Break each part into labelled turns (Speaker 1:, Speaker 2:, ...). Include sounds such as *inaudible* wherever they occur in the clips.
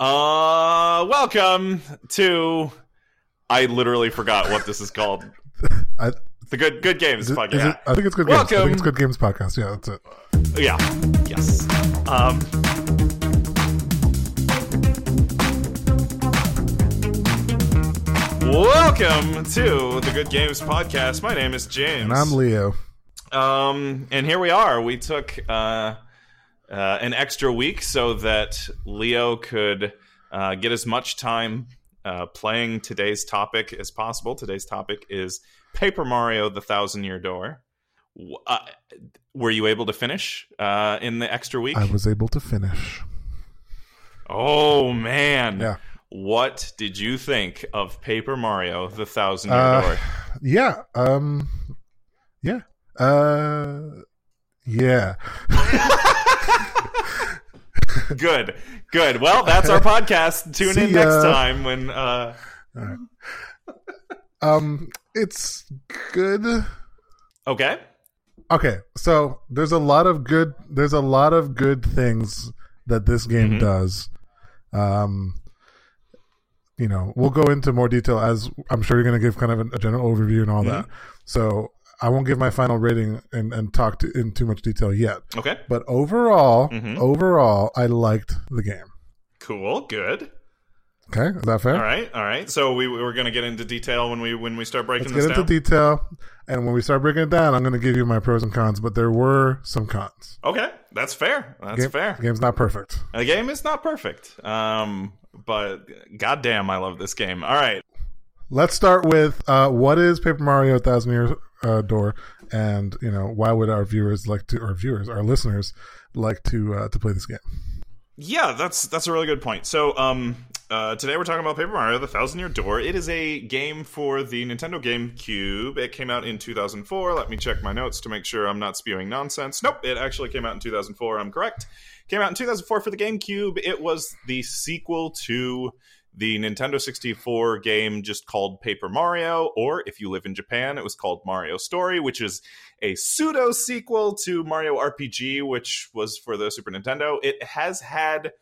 Speaker 1: Uh, welcome to. I literally forgot what this is called. *laughs*
Speaker 2: I,
Speaker 1: The good good games podcast.
Speaker 2: it- I think it's good games. I
Speaker 1: Welcome.
Speaker 2: think it's good games podcast. Yeah, that's it.
Speaker 1: Yeah. Yes. Um. Welcome to the Good Games Podcast. My name is James.
Speaker 2: And I'm Leo.
Speaker 1: Um, and here we are. We took uh, uh, an extra week so that Leo could uh, get as much time uh, playing today's topic as possible. Today's topic is Paper Mario: The Thousand Year Door. Uh, were you able to finish uh, in the extra week?
Speaker 2: I was able to finish.
Speaker 1: oh man!
Speaker 2: Yeah.
Speaker 1: What did you think of Paper Mario: The Thousand Year
Speaker 2: Uh,
Speaker 1: Door?
Speaker 2: Yeah. Um. Yeah. Uh. Yeah.
Speaker 1: Good, good. Well, that's our podcast. Tune in
Speaker 2: See
Speaker 1: next
Speaker 2: ya.
Speaker 1: time when. Uh,
Speaker 2: Um. It's good.
Speaker 1: okay.
Speaker 2: Okay. So there's a lot of good. There's a lot of good things that this game
Speaker 1: Mhm.
Speaker 2: does. Um. You know, we'll go into more detail as I'm sure you're going to give kind of a, a general overview and all that. So I won't give my final rating and, and talk to, in too much detail yet.
Speaker 1: Okay.
Speaker 2: But overall,
Speaker 1: Mhm.
Speaker 2: overall, I liked the game.
Speaker 1: Cool. Good.
Speaker 2: Okay, is that fair?
Speaker 1: All right. All right. So we we're going to get into detail when we when we start breaking
Speaker 2: Let's
Speaker 1: this
Speaker 2: get into detail, and when we start breaking it down, I'm going to give you my pros and cons. But there were some cons.
Speaker 1: okay, that's fair. That's
Speaker 2: Game-
Speaker 1: fair.
Speaker 2: The game's not perfect.
Speaker 1: The game is not perfect. Um, but goddamn, I love this game. All right.
Speaker 2: Let's start with uh, what is Paper Mario: Thousand Year uh, Door, and you know why would our viewers like to, or viewers, our listeners, like to uh, to play this game?
Speaker 1: Yeah, that's that's a really good point. So, um, uh, today we're talking about Paper Mario: The Thousand Year Door. It is a game for the Nintendo GameCube. It came out in 2004. Let me check my notes to make sure I'm not spewing nonsense. Nope, it actually came out in 2004. I'm correct. Came out in 2004 for the GameCube. It was the sequel to the Nintendo 64 game just called Paper Mario, or if you live in Japan, it was called Mario Story, which is a pseudo sequel to Mario RPG, which was for the Super Nintendo. It has had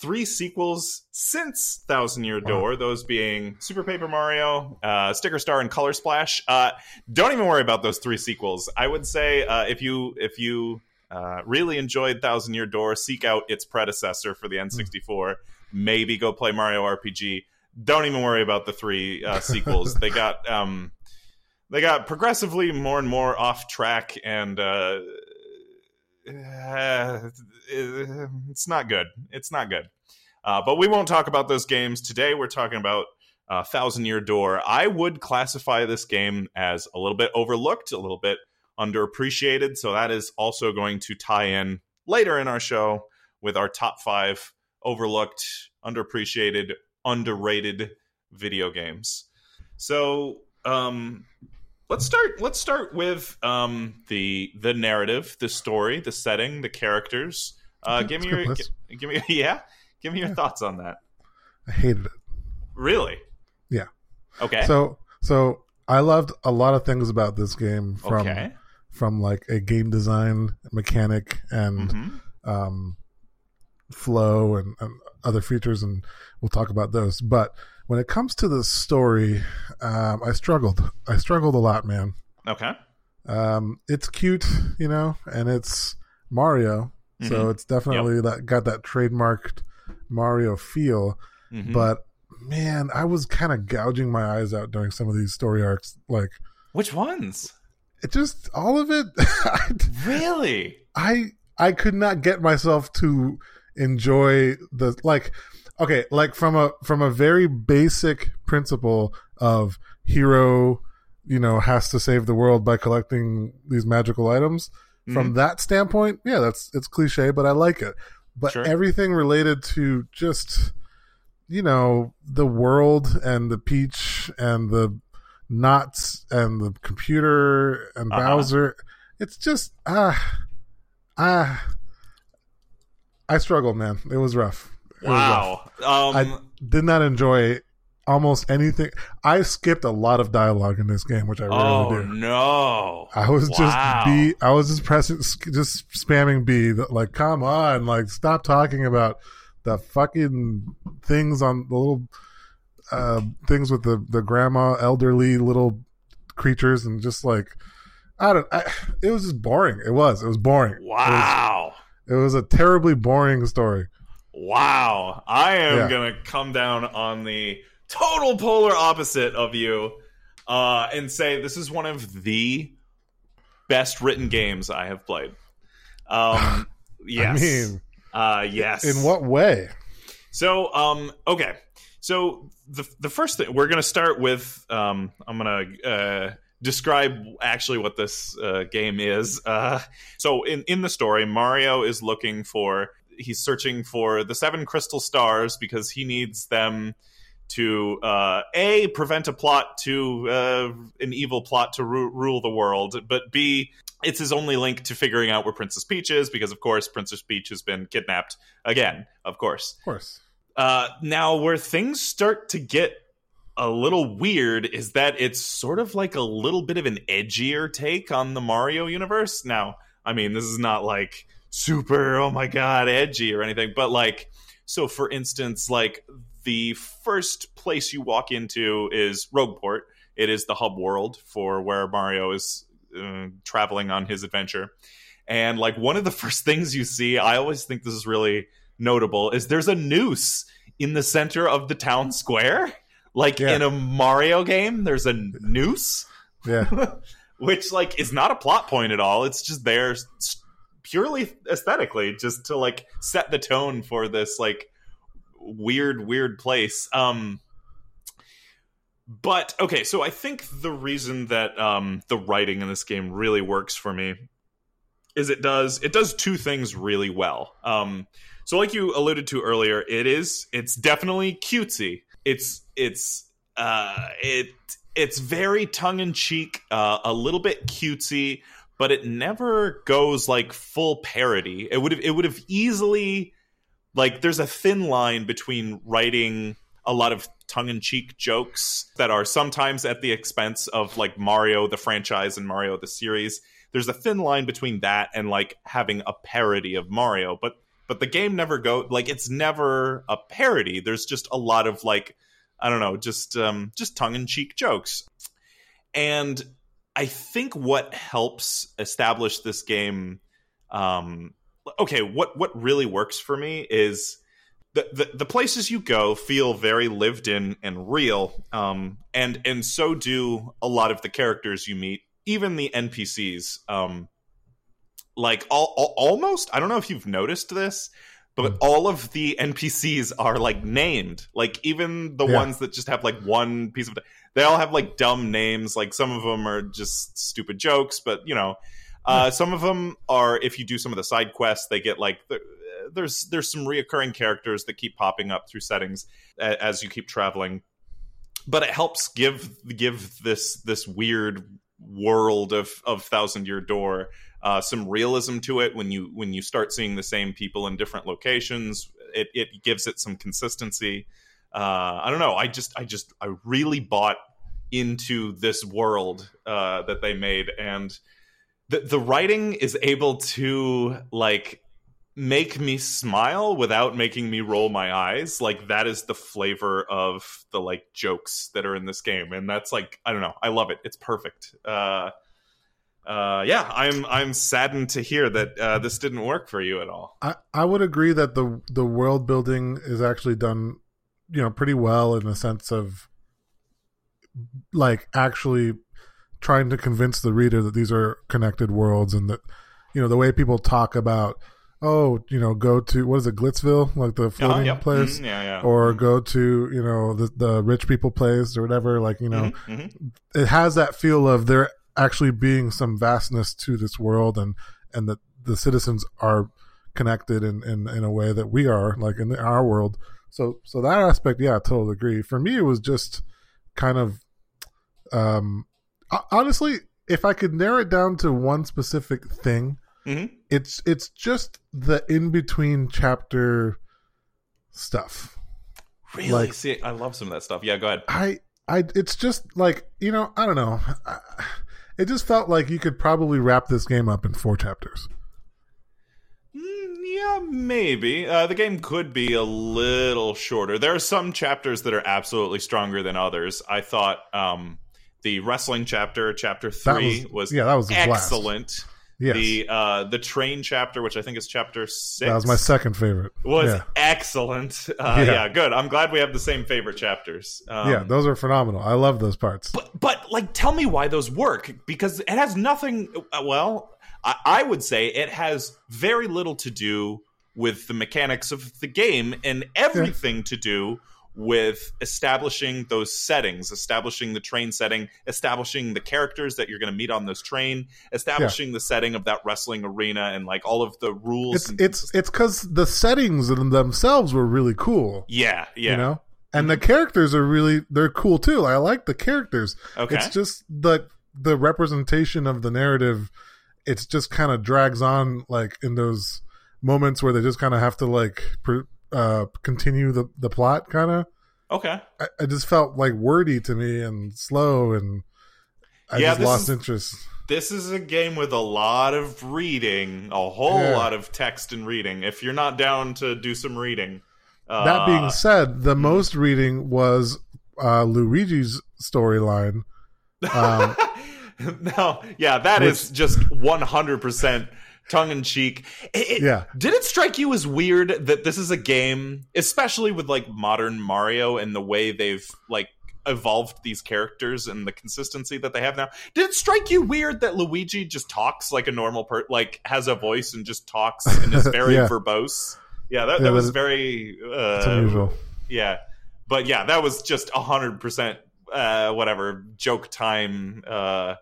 Speaker 1: three sequels since Thousand Year Door, those being Super Paper Mario, uh, Sticker Star, and Color Splash. Uh, don't even worry about those three sequels. I would say uh, if you if you uh, really enjoyed Thousand Year Door, seek out its predecessor for the N64. Maybe go play Mario RPG. Don't even worry about the three uh, *laughs* sequels. they got um, they got progressively more and more off track, and uh, uh, it's not good. It's not good. Uh, but we won't talk about those games today. We're talking about uh, Thousand Year Door. I would classify this game as a little bit overlooked, a little bit underappreciated. So that is also going to tie in later in our show with our top five overlooked, underappreciated, underrated video games. So um, let's start. Let's start with um, the the narrative, the story, the setting, the characters. Uh, give me your
Speaker 2: list.
Speaker 1: give me *laughs* yeah. Give me your thoughts on that.
Speaker 2: I hated it.
Speaker 1: Really?
Speaker 2: Yeah.
Speaker 1: Okay.
Speaker 2: So, so I loved a lot of things about this game from
Speaker 1: okay.
Speaker 2: from like a game design mechanic and
Speaker 1: Mhm.
Speaker 2: um, flow and, and other features, and we'll talk about those. But when it comes to the story, um, I struggled. I struggled a lot, man.
Speaker 1: Okay.
Speaker 2: Um, it's cute, you know, and it's Mario, so
Speaker 1: Mhm.
Speaker 2: it's definitely that got that trademarked Mario feel.
Speaker 1: Mhm.
Speaker 2: But man, I was kind of gouging my eyes out during some of these story arcs. Like
Speaker 1: Which ones?
Speaker 2: it just all of it. *laughs*
Speaker 1: Really?
Speaker 2: I I could not get myself to enjoy the like okay like from a from a very basic principle of hero you know has to save the world by collecting these magical items
Speaker 1: Mm-hmm.
Speaker 2: from that standpoint yeah that's it's cliche but i like it but
Speaker 1: Sure.
Speaker 2: everything related to just you know the world and the peach and the knots and the computer and
Speaker 1: Uh-huh.
Speaker 2: bowser it's just ah ah i struggled man it was rough It was rough.
Speaker 1: Wow. Um,
Speaker 2: I did not enjoy almost anything i skipped a lot of dialogue in this game which i rarely
Speaker 1: oh
Speaker 2: do
Speaker 1: no.
Speaker 2: I was
Speaker 1: Wow.
Speaker 2: just B. I was just pressing, just spamming B. Like, come on, like, stop talking about the fucking things on the little uh, things with the the grandma elderly little creatures and just like I don't. I, it was just boring. It was. It was boring.
Speaker 1: Wow.
Speaker 2: It was, a terribly boring story.
Speaker 1: Wow. I am
Speaker 2: Yeah.
Speaker 1: gonna come down on the total polar opposite of you, uh, and say this is one of the best written games I have played. Um, *laughs* yes.
Speaker 2: I mean,
Speaker 1: uh, yes.
Speaker 2: in what way?
Speaker 1: So, um, okay. So the the first thing we're gonna start with, um, I'm gonna uh, describe actually what this uh, game is. Uh, so in in the story, Mario is looking for he's searching for the seven crystal stars because he needs them to uh, a prevent a plot to uh, an evil plot to ru- rule the world, but b it's his only link to figuring out where Princess Peach is because, of course, Princess Peach has been kidnapped again. Of course.
Speaker 2: Of course.
Speaker 1: Uh, now, where things start to get a little weird is that it's sort of like a little bit of an edgier take on the Mario universe. Now, I mean, this is not like super, oh my god, edgy or anything, but like, so for instance, like the first place you walk into is Rogueport. It is the hub world for where Mario is uh, traveling on his adventure. And like one of the *laughs* first things you see, I always think this is really notable, is there's a noose in the center of the town square. Like
Speaker 2: Yeah.
Speaker 1: in a Mario game, there's a noose,
Speaker 2: Yeah. *laughs*
Speaker 1: which like is not a plot point at all. It's just there purely aesthetically, just to like set the tone for this like weird, weird place. Um, but okay, so I think the reason that um, the writing in this game really works for me is it does it does two things really well. Um, so like you alluded to earlier, it is it's definitely cutesy. It's it's uh, it it's very tongue in cheek, uh, a little bit cutesy, but it never goes like full parody. It would have it would have easily like there's a thin line between writing a lot of tongue-in-cheek jokes that are sometimes at the expense of like Mario the franchise and Mario the series. There's a thin line between that and like having a parody of Mario, but but the game never go like it's never a parody. There's just a lot of like I don't know, just um just tongue-in-cheek jokes. And I think what helps establish this game um okay, what what really works for me is the, the, the places you go feel very lived in and real, um, and and so do a lot of the characters you meet, even the NPCs. Um, like all, all, almost, I don't know if you've noticed this, but all of the NPCs are like named. Like even the
Speaker 2: Yeah.
Speaker 1: ones that just have like one piece of, they all have like dumb names. Like some of them are just stupid jokes, but you know, uh, some of them are if you do some of the side quests, they get like there's there's some reoccurring characters that keep popping up through settings as you keep traveling. But it helps give give this this weird world of of Thousand Year Door uh, some realism to it when you when you start seeing the same people in different locations. It it gives it some consistency. Uh, I don't know. I just I just I really bought into this world uh, that they made and the the writing is able to like make me smile without making me roll my eyes like that is the flavor of the like jokes that are in this game and that's like i don't know i love it it's perfect uh uh yeah i'm i'm saddened to hear that uh this didn't work for you at all.
Speaker 2: I, I would agree that the the world building is actually done, you know, pretty well in the sense of like actually trying to convince the reader that these are connected worlds and that you know the way people talk about oh you know go to what is it Glitzville like the floating
Speaker 1: Uh-huh, yep.
Speaker 2: place?
Speaker 1: Mhm, yeah yeah.
Speaker 2: Or go to you know the the rich people place or whatever like you know.
Speaker 1: Mhm, mhm.
Speaker 2: it has that feel of there actually being some vastness to this world and and that the citizens are connected in, in in a way that we are like in our world. So so that aspect yeah i totally agree. For me it was just kind of um honestly if i could narrow it down to one specific thing
Speaker 1: Mhm.
Speaker 2: it's it's just the in between chapter stuff.
Speaker 1: Really?
Speaker 2: Like-
Speaker 1: see i love some of that stuff. Yeah go ahead.
Speaker 2: I I it's just like you know I don't know. I, it just felt like you could probably wrap this game up in four chapters.
Speaker 1: Mm, Yeah, maybe. Uh, the game could be a little shorter. There are some chapters that are absolutely stronger than others. I thought um, the wrestling chapter, chapter three,
Speaker 2: was-
Speaker 1: was,
Speaker 2: yeah, that was excellent. blast. Yes,
Speaker 1: The uh, the train chapter, which I think is chapter six,
Speaker 2: that was my second favorite.
Speaker 1: was
Speaker 2: yeah.
Speaker 1: excellent. Uh,
Speaker 2: Yeah.
Speaker 1: yeah. good. I'm glad we have the same favorite chapters. Um,
Speaker 2: yeah, those are phenomenal. I love those parts.
Speaker 1: but but like, tell me why those work because it has nothing. uh, Well, I, I would say it has very little to do with the mechanics of the game and everything to do with establishing those settings, establishing the train setting, establishing the characters that you're going to meet on this train, establishing the setting of that wrestling arena, and like all of the rules.
Speaker 2: It's
Speaker 1: and
Speaker 2: it's it's because the settings in themselves were really cool.
Speaker 1: yeah, yeah.
Speaker 2: You know, and the mm-hmm. characters are really they're cool too. I like the characters.
Speaker 1: Okay.
Speaker 2: It's just the the representation of the narrative. It's just kind of drags on like in those moments where they just kind of have to like pr- uh, continue the the plot. Kind of,
Speaker 1: okay.
Speaker 2: I, I just felt like wordy to me and slow, and I
Speaker 1: Yeah,
Speaker 2: just lost
Speaker 1: is-
Speaker 2: interest.
Speaker 1: This is a game with a lot of reading, a whole
Speaker 2: Yeah.
Speaker 1: lot of text and reading. If you're not down to do some reading, uh,
Speaker 2: That being said, the most reading was uh, Luigi's storyline. *laughs* Um,
Speaker 1: no, yeah, that
Speaker 2: Which-
Speaker 1: is just 100 percent tongue in cheek.
Speaker 2: Yeah.
Speaker 1: Did it strike you as weird that this is a game, especially with like modern Mario and the way they've like evolved these characters and the consistency that they have now? Did it strike you weird that Luigi just talks like a normal per like has a voice and just talks and is *laughs* very
Speaker 2: Yeah.
Speaker 1: verbose? Yeah, that,
Speaker 2: Yeah,
Speaker 1: that was very uh,
Speaker 2: unusual.
Speaker 1: yeah, but yeah, that was just a hundred percent uh, whatever joke time. Uh,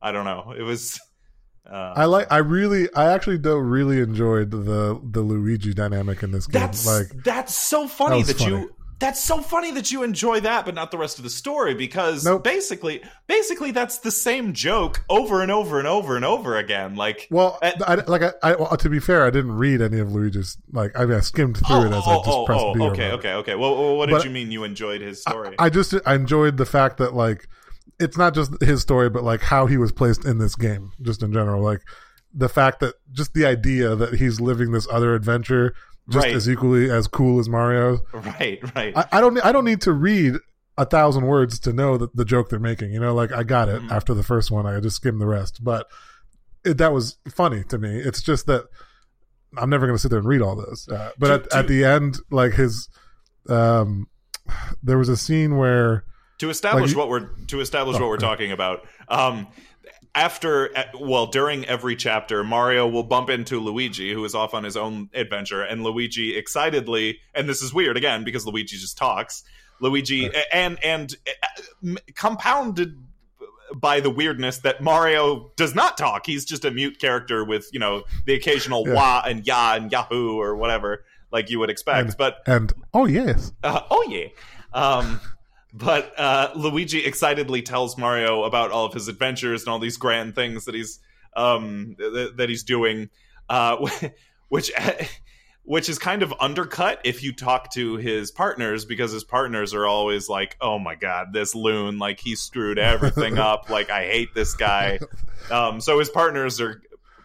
Speaker 1: I don't know. It was. Uh,
Speaker 2: I like. I really. I actually do really enjoyed the the Luigi dynamic in this game.
Speaker 1: that's
Speaker 2: like,
Speaker 1: that's so funny
Speaker 2: That
Speaker 1: that,
Speaker 2: funny.
Speaker 1: you. That's so funny that you enjoy that, but not the rest of the story. Because
Speaker 2: Nope.
Speaker 1: basically, basically, that's the same joke over and over and over and over again. Like,
Speaker 2: well,
Speaker 1: uh,
Speaker 2: I, like I, I. well, To be fair, I didn't read any of Luigi's. Like, I mean, I skimmed through
Speaker 1: oh,
Speaker 2: it as
Speaker 1: oh,
Speaker 2: I just
Speaker 1: oh,
Speaker 2: pressed
Speaker 1: oh,
Speaker 2: B.
Speaker 1: okay, okay, okay. Well, what did
Speaker 2: But-
Speaker 1: you mean you enjoyed his story?
Speaker 2: I just I enjoyed the fact that like it's not just his story, but like how he was placed in this game, just in general. Like the fact that just the idea that he's living this other adventure just
Speaker 1: Right.
Speaker 2: as equally as cool as Mario.
Speaker 1: right, right.
Speaker 2: I, I don't I don't need to read a thousand words to know that the joke they're making. You know, like I got it
Speaker 1: Mhm.
Speaker 2: after the first one. I just skimmed the rest, but it, that was funny to me. It's just that I'm never going to sit there and read all those. Uh, but
Speaker 1: To-
Speaker 2: at,
Speaker 1: to-
Speaker 2: at the end, like his, um, *sighs* there was a scene where
Speaker 1: to establish
Speaker 2: Like-
Speaker 1: what we're to establish
Speaker 2: Oh,
Speaker 1: what we're
Speaker 2: okay. *laughs*
Speaker 1: talking about um after well during every chapter mario will bump into luigi who is off on his own adventure and luigi excitedly and this is weird again because luigi just talks luigi and and uh, compounded by the weirdness that mario does not talk he's just a mute character with you know the occasional
Speaker 2: Yeah.
Speaker 1: wah and ya and yahoo or whatever like you would expect
Speaker 2: And-
Speaker 1: but
Speaker 2: and oh yes,
Speaker 1: uh, oh yeah. Um, but uh, Luigi excitedly tells Mario about all of his adventures and all these grand things that he's um, th- that he's doing, uh, *laughs* which *laughs* which is kind of undercut if you talk to his partners because his partners are always like, "Oh my god, this loon! Like he screwed everything up! *laughs* Like I hate this guy." Um, so his partners are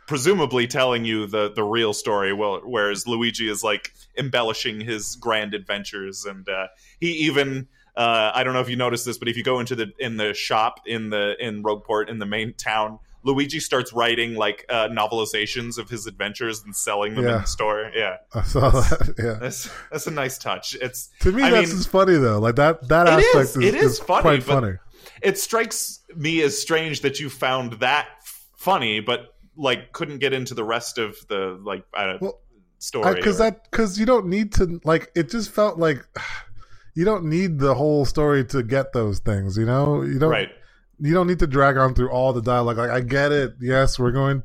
Speaker 1: presumably telling you the the real story, well, whereas Luigi is like embellishing his grand adventures, and uh, he even. Uh, I don't know if you noticed this, but if you go into the in the shop in the in Rogueport in the main town, Luigi starts writing like uh, novelizations of his adventures and selling them in the store. Yeah,
Speaker 2: I saw that. *laughs* Yeah,
Speaker 1: that's that's a nice touch. It's
Speaker 2: to me
Speaker 1: I
Speaker 2: that's
Speaker 1: mean-
Speaker 2: funny though. Like that that
Speaker 1: It
Speaker 2: aspect
Speaker 1: is.
Speaker 2: is,
Speaker 1: It is
Speaker 2: is
Speaker 1: funny,
Speaker 2: quite funny.
Speaker 1: it strikes me as strange that you found that f- funny, but like couldn't get into the rest of the like uh,
Speaker 2: Well,
Speaker 1: story.
Speaker 2: because that because you don't need to like it just felt like *sighs* you don't need the whole story to get those things you know you don't
Speaker 1: right.
Speaker 2: you don't need to drag on through all the dialogue like i get it yes we're going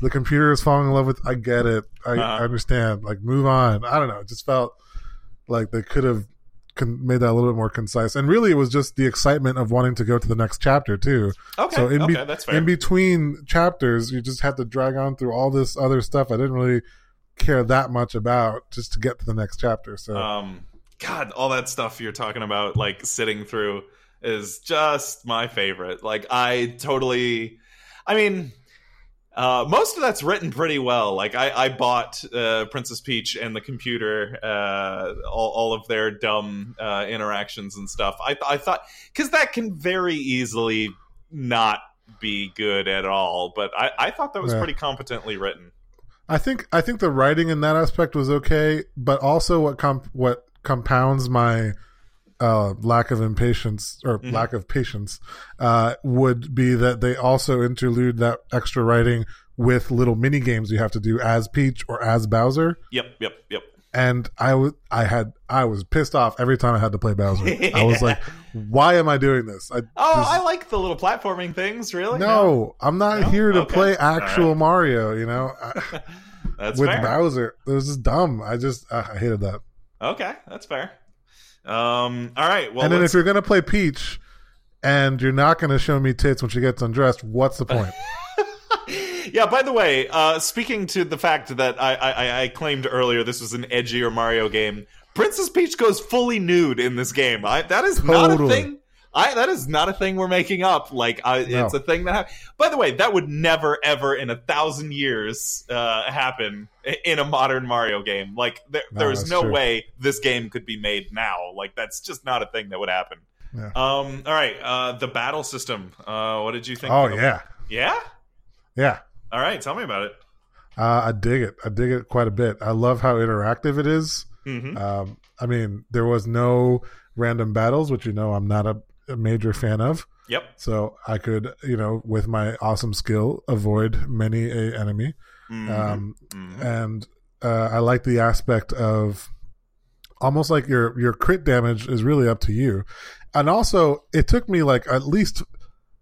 Speaker 2: the computer is falling in love with i get it i,
Speaker 1: Uh-huh.
Speaker 2: I understand like move on i don't know it just felt like they could have con- made that a little bit more concise and really it was just the excitement of wanting to go to the next chapter too
Speaker 1: Okay,
Speaker 2: so in,
Speaker 1: okay, that's fair.
Speaker 2: in between chapters, you just had to drag on through all this other stuff. I didn't really care that much about just to get to the next chapter. So
Speaker 1: um, God, all that stuff you're talking about, like sitting through, is just my favorite. Like I totally, I mean. Uh, most of that's written pretty well. Like I, I bought uh, Princess Peach and the computer, uh, all, all of their dumb uh, interactions and stuff. I, I thought because that can very easily not be good at all. But I, I thought that was
Speaker 2: Yeah.
Speaker 1: pretty competently written.
Speaker 2: I think I think the writing in that aspect was okay, but also what comp- what compounds my uh, lack of impatience or
Speaker 1: Mhm.
Speaker 2: lack of patience uh, would be that they also interlude that extra writing with little mini games you have to do as Peach or as Bowser.
Speaker 1: Yep, yep, yep.
Speaker 2: And I was I had I was pissed off every time I had to play Bowser. I was like, *laughs* why am I doing this? I
Speaker 1: Oh,
Speaker 2: just-
Speaker 1: I like the little platforming things. Really?
Speaker 2: no, I'm not
Speaker 1: No?
Speaker 2: here to
Speaker 1: Okay.
Speaker 2: play actual
Speaker 1: All
Speaker 2: Mario. You know, *laughs* with
Speaker 1: fair.
Speaker 2: Bowser, it was just dumb. I just I hated that.
Speaker 1: Okay, that's fair. Um. All right. Well,
Speaker 2: and then
Speaker 1: let's-
Speaker 2: if you're gonna play Peach, and you're not gonna show me tits when she gets undressed, what's the point? *laughs*
Speaker 1: yeah. By the way, uh, speaking to the fact that I, I, I claimed earlier this was an edgier Mario game, Princess Peach goes fully nude in this game. I, that is not a thing. I, that is not a thing we're making up. Like, I,
Speaker 2: No.
Speaker 1: it's a thing that. hap By the way, that would never, ever in a thousand years uh, happen in a modern Mario game. Like, there,
Speaker 2: No,
Speaker 1: there is no
Speaker 2: true.
Speaker 1: way this game could be made now. Like, that's just not a thing that would happen.
Speaker 2: Yeah.
Speaker 1: Um. All right. Uh, the battle system. Uh, what did you think?
Speaker 2: oh
Speaker 1: the-
Speaker 2: yeah,
Speaker 1: Yeah.
Speaker 2: yeah.
Speaker 1: All right. Tell me about it.
Speaker 2: Uh, I dig it. I dig it quite a bit. I love how interactive it is.
Speaker 1: hmm
Speaker 2: Um, I mean, there was no random battles, which you know I'm not a, a major fan of.
Speaker 1: Yep.
Speaker 2: So I could, you know, with my awesome skill, avoid many a enemy.
Speaker 1: Mhm.
Speaker 2: Um,
Speaker 1: Mhm.
Speaker 2: and uh, I like the aspect of almost like your your crit damage is really up to you. And also, it took me like at least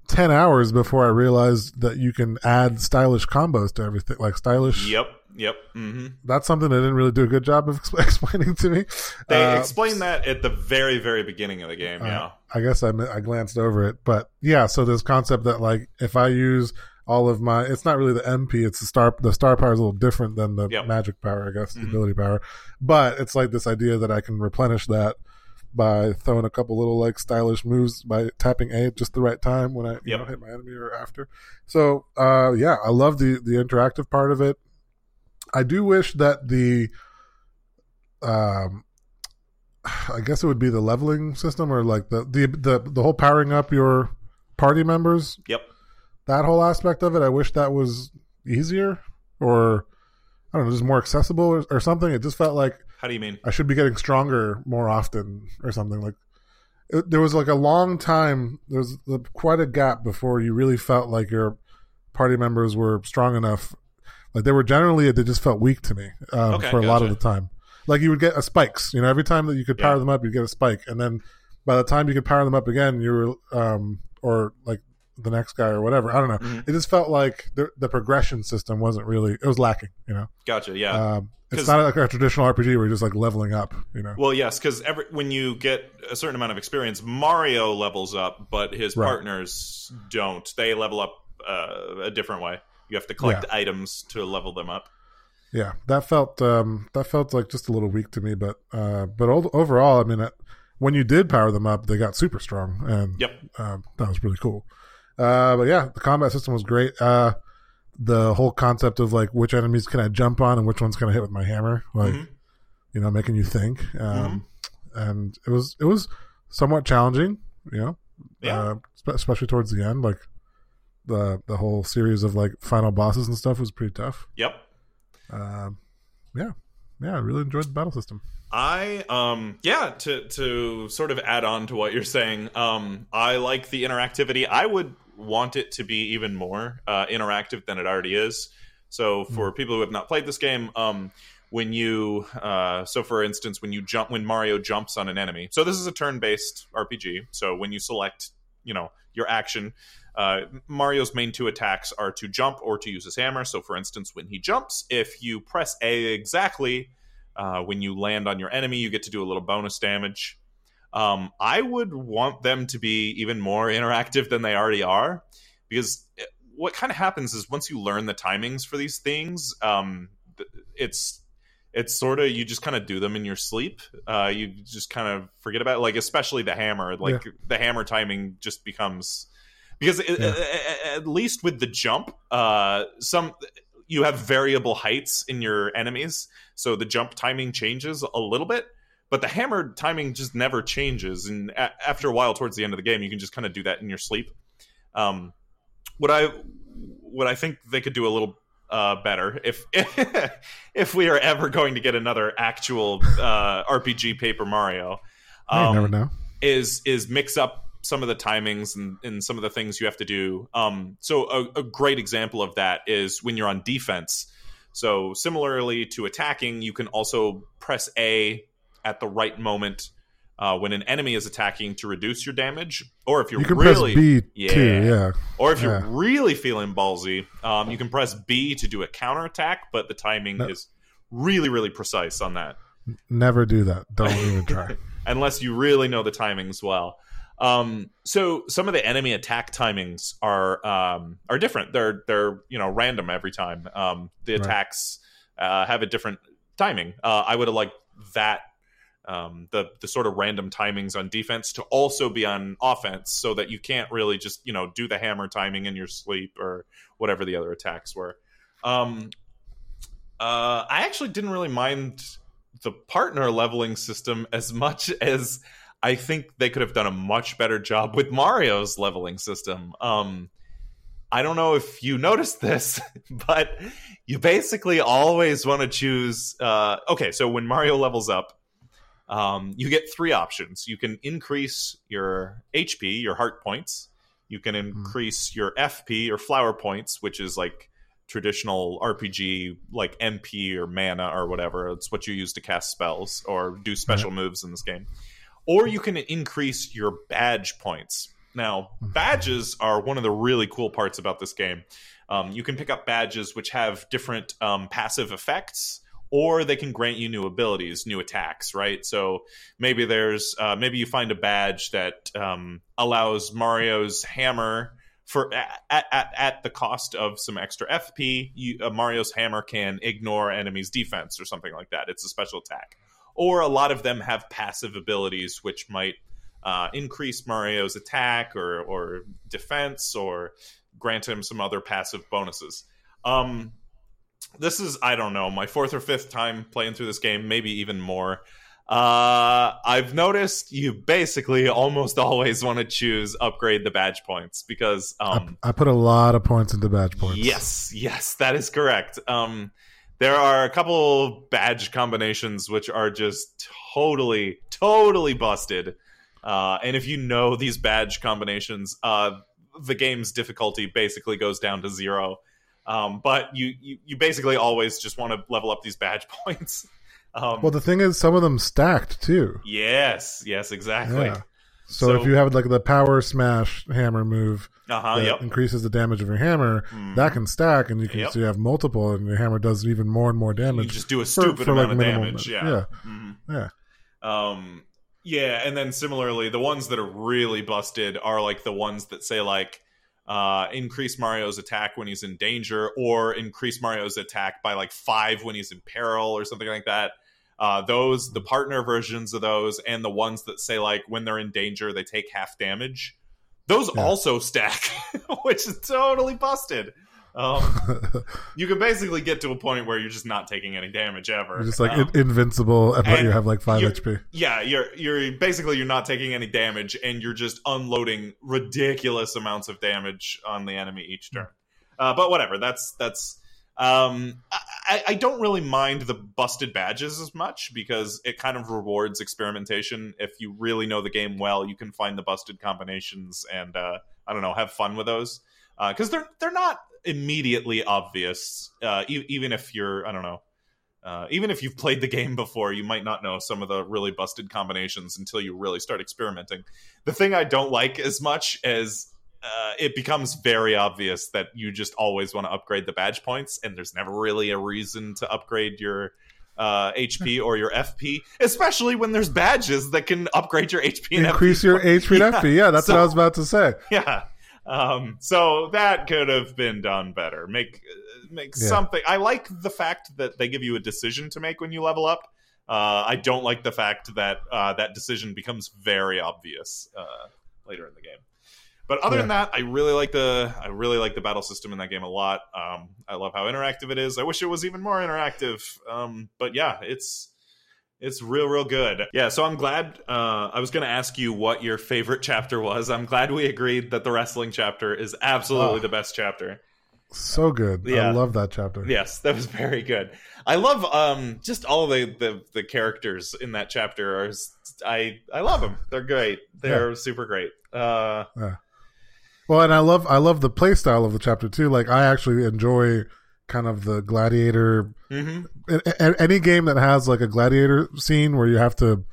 Speaker 2: ten hours before I realized that you can add stylish combos to everything, like stylish.
Speaker 1: Yep. Yep. hmm
Speaker 2: That's something they didn't really do a good job of *laughs* explaining to me.
Speaker 1: They
Speaker 2: Uh,
Speaker 1: explained that at the very, very beginning of the game.
Speaker 2: Uh,
Speaker 1: yeah.
Speaker 2: I guess I I glanced over it, but yeah. So this concept that like if I use all of my, it's not really the MP, it's the star. The star power is a little different than the
Speaker 1: Yep.
Speaker 2: magic power, I guess, the
Speaker 1: Mhm.
Speaker 2: ability power. But it's like this idea that I can replenish that by throwing a couple little like stylish moves by tapping A at just the right time when I you
Speaker 1: Yep.
Speaker 2: know, hit my enemy or after. So uh, yeah, I love the the interactive part of it. I do wish that the um I guess it would be the leveling system or like the the the, the whole powering up your party members.
Speaker 1: Yep.
Speaker 2: That whole aspect of it, I wish that was easier or I don't know, just more accessible or, or something. It just felt like
Speaker 1: How do you mean?
Speaker 2: I should be getting stronger more often or something like. It, there was like a long time. There was quite a gap before you really felt like your party members were strong enough. Like they were generally, they just felt weak to me um,
Speaker 1: Okay,
Speaker 2: for a lot of the time. Like you would get a spikes, you know, every time that you could power
Speaker 1: Yeah.
Speaker 2: them up, you'd get a spike, and then by the time you could power them up again, you were, um, or like the next guy or whatever. I don't know.
Speaker 1: Mhm.
Speaker 2: It just felt like the the progression system wasn't really. It was lacking, you know.
Speaker 1: Gotcha. Yeah.
Speaker 2: Um, it's not like a traditional RPG where you're just like leveling up, you know.
Speaker 1: Well, yes, because every when you get a certain amount of experience, Mario levels up, but his
Speaker 2: Right.
Speaker 1: partners don't. They level up uh, a different way. You have to collect items to level them up.
Speaker 2: Yeah, that felt um, that felt like just a little weak to me, but uh, but overall, I mean, uh, when you did power them up, they got super strong, and
Speaker 1: Yep.
Speaker 2: um, that was really cool. Uh, but yeah, the combat system was great. Uh, the whole concept of like which enemies can I jump on and which ones can I hit with my hammer, like
Speaker 1: Mhm.
Speaker 2: you know, making you think. Um,
Speaker 1: Mm-hmm.
Speaker 2: And it was it was somewhat challenging, you know,
Speaker 1: Yeah.
Speaker 2: uh, especially towards the end, like the the whole series of like final bosses and stuff was pretty tough.
Speaker 1: Yep.
Speaker 2: Um, yeah, yeah, I really enjoyed the battle system.
Speaker 1: I um yeah to to sort of add on to what you're saying um I like the interactivity I would want it to be even more uh, interactive than it already is so for people who have not played this game um when you uh so for instance when you jump when Mario jumps on an enemy so this is a turn-based RPG so when you select you know your action uh, Mario's main two attacks are to jump or to use his hammer. So, for instance, when he jumps, if you press A exactly, uh, when you land on your enemy, you get to do a little bonus damage. Um, I would want them to be even more interactive than they already are, because what kind of happens is once you learn the timings for these things, um, it's it's sort of you just kind of do them in your sleep. Uh, you just kind of forget about it. like especially the hammer. Like the hammer timing just becomes because yeah. at least with the jump, uh, some you have variable heights in your enemies, so the jump timing changes a little bit. But the hammer timing just never changes, and a- after a while, towards the end of the game, you can just kind of do that in your sleep. Um, what I what I think they could do a little uh, better if *laughs* if we are ever going to get another actual uh, RPG Paper Mario.
Speaker 2: Um, never know.
Speaker 1: Is is mix up some of the timings and, and some of the things you have to do. Um, so a, a great example of that is when you're on defense. So similarly to attacking, you can also press A at the right moment uh, when an enemy is attacking to reduce your damage, or if you're
Speaker 2: you can
Speaker 1: really
Speaker 2: B yeah, too, yeah,
Speaker 1: or if
Speaker 2: yeah.
Speaker 1: you're really feeling ballsy, um, you can press B to do a counter attack, but the timing no. is really really precise on that.
Speaker 2: Never do that. Don't even try. *laughs*
Speaker 1: Unless you really know the timings well. Um, so some of the enemy attack timings are um, are different. They're they're you know random every time. Um, the attacks right. uh, have a different timing. Uh, I would have liked that um, the the sort of random timings on defense to also be on offense, so that you can't really just you know do the hammer timing in your sleep or whatever the other attacks were. Um, uh, I actually didn't really mind the partner leveling system as much *laughs* as I think they could have done a much better job with Mario's leveling system. Um, I don't know if you noticed this, *laughs* but you basically always want to choose. Uh, okay, so when Mario levels up, um, you get three options. You can increase your HP, your heart points. You can hmm. increase mm. your FP or flower points, which is like traditional RPG, like MP or mana or whatever. It's what you use to cast spells or do special right. moves in this game. Or you can increase your badge points. Now, hmm. badges are one of the really cool parts about this game. Um, you can pick up badges which have different um, passive effects or they can grant you new abilities, new attacks, right? So maybe there's uh, maybe you find a badge that um, allows Mario's hammer for at, at, at the cost of some extra FP. You, uh, Mario's hammer can ignore enemies' defense or something like that. It's a special attack, or a lot of them have passive abilities which might uh, increase Mario's attack or or defense or grant him some other passive bonuses. Um, this is I don't know my fourth or fifth time playing through this game, maybe even more. Uh, I've noticed you basically almost *laughs* always want to choose upgrade the badge points because um,
Speaker 2: I, I, put a lot of points into badge points.
Speaker 1: Yes, yes, that is correct. Um, there are a couple badge combinations which are just totally, totally busted. Uh, and if you know these badge combinations, uh, the game's difficulty basically goes down to zero. Um, but you, you, you basically always just want to level up these badge *laughs* points. Um,
Speaker 2: well, the thing is, some of them stacked too.
Speaker 1: Yes, yes, exactly. Yeah.
Speaker 2: So, so, if you have like the power smash hammer move
Speaker 1: uh-huh,
Speaker 2: that
Speaker 1: yep.
Speaker 2: increases the damage of your hammer, mm. that can stack, and you can yep. so you have multiple, and your hammer does even more and more damage. You
Speaker 1: just do a stupid for, for amount like of damage. Yeah,
Speaker 2: yeah,
Speaker 1: mm-hmm.
Speaker 2: yeah.
Speaker 1: Um, yeah, and then similarly, the ones that are really busted are like the ones that say like uh, increase Mario's attack when he's in danger, or increase Mario's attack by like five when he's in peril, or something like that. Uh, those, the partner versions of those, and the ones that say like when they're in danger, they take half damage. Those yeah. also stack, *laughs* which is totally busted. Um, *laughs* you can basically get to a point where you're just not taking any damage ever.
Speaker 2: You're just like um, invincible, but you have like five HP.
Speaker 1: Yeah, you're you're basically you're not taking any damage, and you're just unloading ridiculous amounts of damage on the enemy each turn. Uh, but whatever, that's that's. Um, I, I don't really mind the busted badges as much because it kind of rewards experimentation. If you really know the game well, you can find the busted combinations and uh, I don't know, have fun with those because uh, they're they're not immediately obvious. Uh, e- even if you're, I don't know, uh, even if you've played the game before, you might not know some of the really busted combinations until you really start experimenting. The thing I don't like as much as uh, it becomes very obvious that you just always want to upgrade the badge points, and there's never really a reason to upgrade your uh, HP *laughs* or your FP, especially when there's badges that can upgrade your HP and
Speaker 2: increase
Speaker 1: FP.
Speaker 2: your HP and yeah. FP. Yeah, that's so, what I was about to say.
Speaker 1: Yeah, um, so that could have been done better. Make make yeah. something. I like the fact that they give you a decision to make when you level up. Uh, I don't like the fact that uh, that decision becomes very obvious uh, later in the game. But other than that, I really like the I really like the battle system in that game a lot. Um, I love how interactive it is. I wish it was even more interactive. Um, but yeah, it's it's real real good. Yeah, so I'm glad. Uh, I was going to ask you what your favorite chapter was. I'm glad we agreed that the wrestling chapter is absolutely
Speaker 2: Oh.
Speaker 1: the best chapter.
Speaker 2: So good.
Speaker 1: Yeah.
Speaker 2: I love that chapter.
Speaker 1: Yes, that was very good. I love um just all the the, the characters in that chapter are I I love them. They're great. They're super great. Uh
Speaker 2: Well, and I love I love the play style of the chapter too. Like I actually enjoy kind of the gladiator
Speaker 1: mhm.
Speaker 2: a- a- any game that has like a gladiator scene where you have to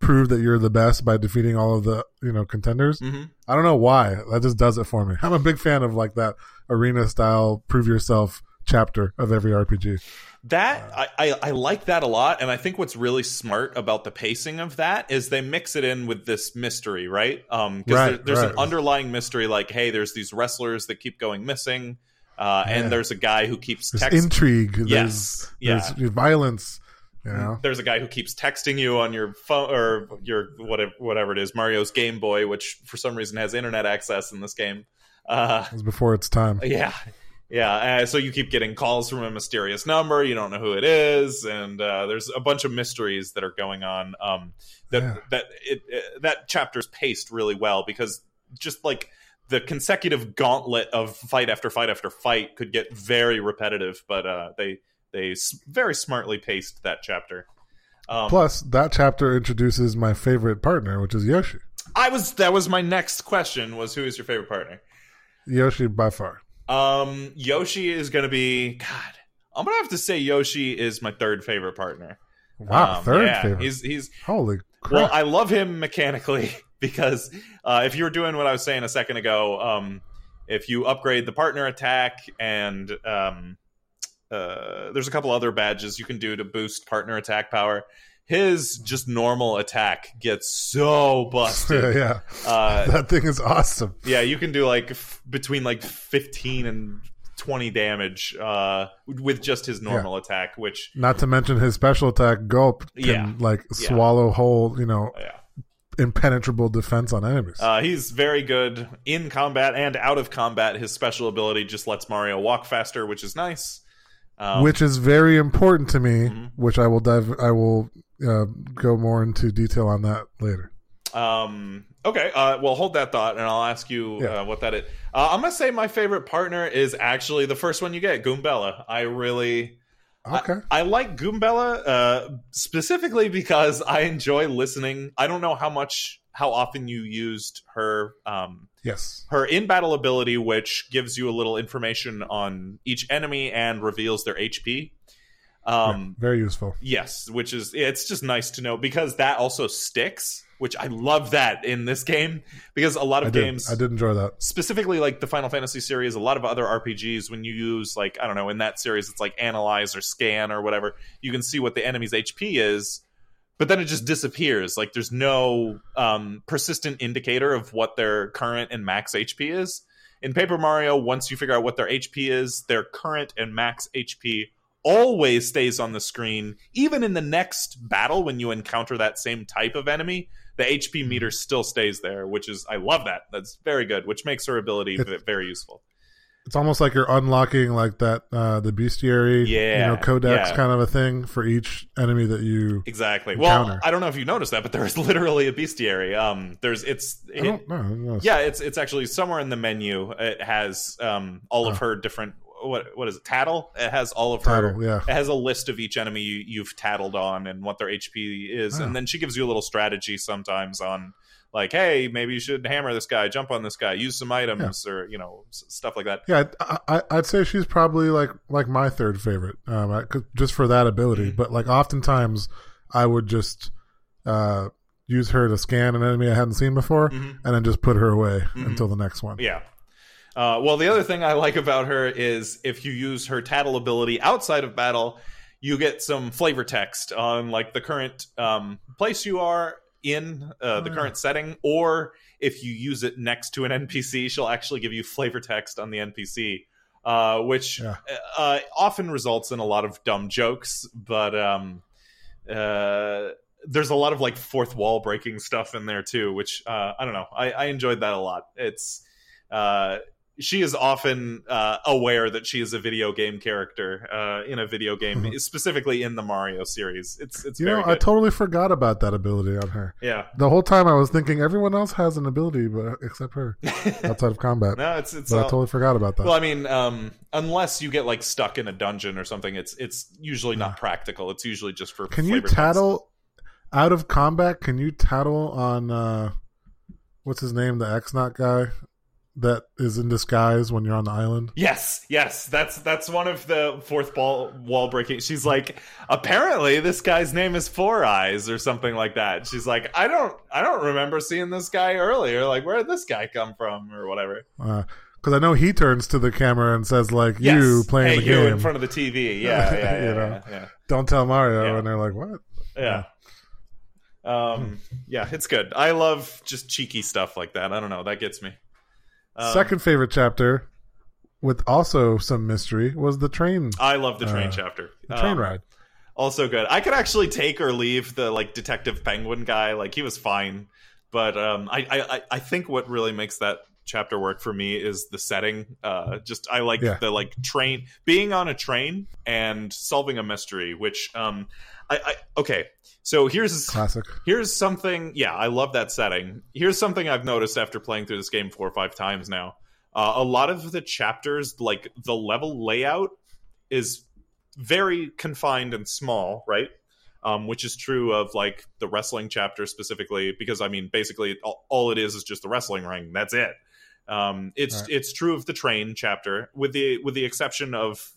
Speaker 2: prove that you're the best by defeating all of the you know contenders.
Speaker 1: Mhm.
Speaker 2: I don't know why that just does it for me. I'm a big fan of like that arena style prove yourself chapter of every RPG.
Speaker 1: That I, I I like that a lot, and I think what's really smart about the pacing of that is they mix it in with this mystery, right? Um, because
Speaker 2: Right,
Speaker 1: there, there's an underlying mystery, like hey, there's these wrestlers that keep going missing, uh,
Speaker 2: Yeah.
Speaker 1: and there's a guy who keeps
Speaker 2: There's
Speaker 1: text-
Speaker 2: intrigue.
Speaker 1: Yes,
Speaker 2: There's, there's violence. You know.
Speaker 1: There's a guy who keeps texting you on your phone or your whatever whatever it is, Mario's Game Boy, which for some reason has internet access in this game. Uh,
Speaker 2: It was before its time.
Speaker 1: yeah, yeah. Uh, so you keep getting calls from a mysterious number. You don't know who it is, and uh, there's a bunch of mysteries that are going on. Um, that
Speaker 2: Yeah.
Speaker 1: that it, it that chapter's paced really well because just like the consecutive gauntlet of fight after fight after fight could get very repetitive, but uh, they they very smartly paced that chapter. Um,
Speaker 2: Plus, that chapter introduces my favorite partner, which is Yoshi.
Speaker 1: I was that was my next question was who is your favorite partner?
Speaker 2: Yoshi by far.
Speaker 1: Um, Yoshi is going to be God. I'm gonna have to say Yoshi is my third favorite partner.
Speaker 2: Wow,
Speaker 1: Um,
Speaker 2: third
Speaker 1: yeah,
Speaker 2: favorite.
Speaker 1: He's he's
Speaker 2: Holy crap!
Speaker 1: well, I love him mechanically *laughs* because uh, if you were doing what I was saying a second ago, um, if you upgrade the partner attack and um, uh, there's a couple other badges you can do to boost partner attack power. His just normal attack gets so busted. *laughs*
Speaker 2: yeah,
Speaker 1: Uh,
Speaker 2: that thing is awesome.
Speaker 1: yeah, you can do like f- between like 15 and 20 damage uh, with just his normal attack, which
Speaker 2: Not to mention his special attack gulp can
Speaker 1: Yeah.
Speaker 2: like
Speaker 1: Yeah.
Speaker 2: swallow whole, you know,
Speaker 1: yeah.
Speaker 2: impenetrable defense on enemies.
Speaker 1: Uh, he's very good in combat and out of combat. His special ability just lets Mario walk faster, which is nice. Um,
Speaker 2: which is very important to me,
Speaker 1: Mhm.
Speaker 2: which I will dive I will uh, go more into detail on that later.
Speaker 1: Um. Okay. Uh. Well, hold that thought, and I'll ask you
Speaker 2: Yeah.
Speaker 1: uh, what that is. Uh, I'm gonna say my favorite partner is actually the first one you get, Goombella. I really,
Speaker 2: Okay.
Speaker 1: I like Goombella uh, specifically because I enjoy listening. I don't know how much, how often you used her, um,
Speaker 2: yes.
Speaker 1: her in battle ability, which gives you a little information on each enemy and reveals their HP. Um,
Speaker 2: Very useful.
Speaker 1: Yes, which is it's just nice to know because that also sticks, which I love that in this game because a lot of
Speaker 2: I did.
Speaker 1: games
Speaker 2: I did enjoy that.
Speaker 1: specifically like the Final Fantasy series, a lot of other RPGs when you use like I don't know, in that series it's like analyze or scan or whatever, you can see what the enemy's HP is, but then it just disappears. Like there's no um, persistent indicator of what their current and max HP is. In Paper Mario, once you figure out what their HP is, their current and max HP always stays on the screen. Even in the next battle, when you encounter that same type of enemy, the HP meter still stays there, which is I love that. That's very good, which makes her ability v- very useful.
Speaker 2: It's almost like you're unlocking like that uh the bestiary,
Speaker 1: Yeah,
Speaker 2: you know, codex
Speaker 1: yeah.
Speaker 2: kind of a thing for each enemy that you
Speaker 1: Exactly. Well, I don't know if you noticed that, but there is *laughs* literally a bestiary. Um, there's it's
Speaker 2: I. I don't know.
Speaker 1: yeah, it's it's actually somewhere in the menu. It has um all of
Speaker 2: Oh.
Speaker 1: her different what what is it? Tattle. It has all of her.
Speaker 2: Title, yeah.
Speaker 1: It has a list of each enemy you, you've tattled on and what their HP is,
Speaker 2: Oh.
Speaker 1: and then she gives you a little strategy sometimes on like, hey, maybe you should hammer this guy, jump on this guy, use some items, or you know stuff like that.
Speaker 2: Yeah, I, I, I'd say she's probably like like my third favorite, um, I, just for that ability.
Speaker 1: Mhm.
Speaker 2: But like oftentimes, I would just uh, use her to scan an enemy I hadn't seen before,
Speaker 1: Mhm.
Speaker 2: and then just put her away
Speaker 1: Mhm.
Speaker 2: until the next one.
Speaker 1: Yeah. Uh, well, the other thing I like about her is if you use her tattle ability outside of battle, you get some flavor text on like the current um, place you are in, uh, the
Speaker 2: yeah.
Speaker 1: current setting, or if you use it next to an *laughs* NPC, she'll actually give you flavor text on the NPC, uh, which
Speaker 2: Yeah.
Speaker 1: uh, often results in a lot of dumb jokes, but um, uh, there's a lot of like fourth wall breaking stuff in there too, which uh, I don't know. I, I enjoyed that a lot. It's uh, she is often uh, aware that she is a video game character uh, in a video game,
Speaker 2: Mhm.
Speaker 1: specifically in the Mario series. It's it's
Speaker 2: You
Speaker 1: very
Speaker 2: know, I totally forgot about that ability on her.
Speaker 1: yeah.
Speaker 2: The whole time I was thinking everyone else has an ability, but except her *laughs* outside of combat.
Speaker 1: no, it's it's
Speaker 2: but I totally forgot about that.
Speaker 1: Well, I mean, um, unless you get like stuck in a dungeon or something, it's it's usually not practical. It's usually just for.
Speaker 2: can you tattle out of combat? Can you tattle on uh, what's his name, the X-Naut guy that is in disguise when you're on the island?
Speaker 1: Yes, yes, that's that's one of the fourth ball wall breaking. She's like, apparently this guy's name is Four Eyes or something like that. She's like, I don't, I don't remember seeing this guy earlier. Like, where did this guy come from or whatever?
Speaker 2: Because I know he turns to the camera and says like,
Speaker 1: Yes.
Speaker 2: "You playing
Speaker 1: hey,
Speaker 2: the
Speaker 1: you
Speaker 2: game?
Speaker 1: in front of the TV? *laughs* Yeah, yeah, yeah,
Speaker 2: You know.
Speaker 1: yeah.
Speaker 2: Don't tell Mario." And they're like, "What?"
Speaker 1: yeah. Um, yeah, it's good. I love just cheeky stuff like that. I don't know, that gets me. Um,
Speaker 2: Second favorite chapter, with also some mystery, was the train
Speaker 1: I love the train
Speaker 2: uh,
Speaker 1: chapter.
Speaker 2: the train
Speaker 1: Um,
Speaker 2: ride.
Speaker 1: also good. I could actually take or leave the like detective penguin guy. Like he was fine, but um, I, I I- think what really makes that chapter work for me is the setting. Uh, just I like
Speaker 2: Yeah.
Speaker 1: the like train being on a train and solving a mystery. Which um, I, I okay. So here's
Speaker 2: Classic.
Speaker 1: here's something yeah i love that setting here's something i've noticed after playing through this game four or five times now uh, a lot of the chapters like the level layout is very confined and small right um, which is true of like the wrestling chapter specifically because i mean basically all, all it is is just the wrestling ring that's it um, it's
Speaker 2: Right.
Speaker 1: it's true of the train chapter with the with the exception of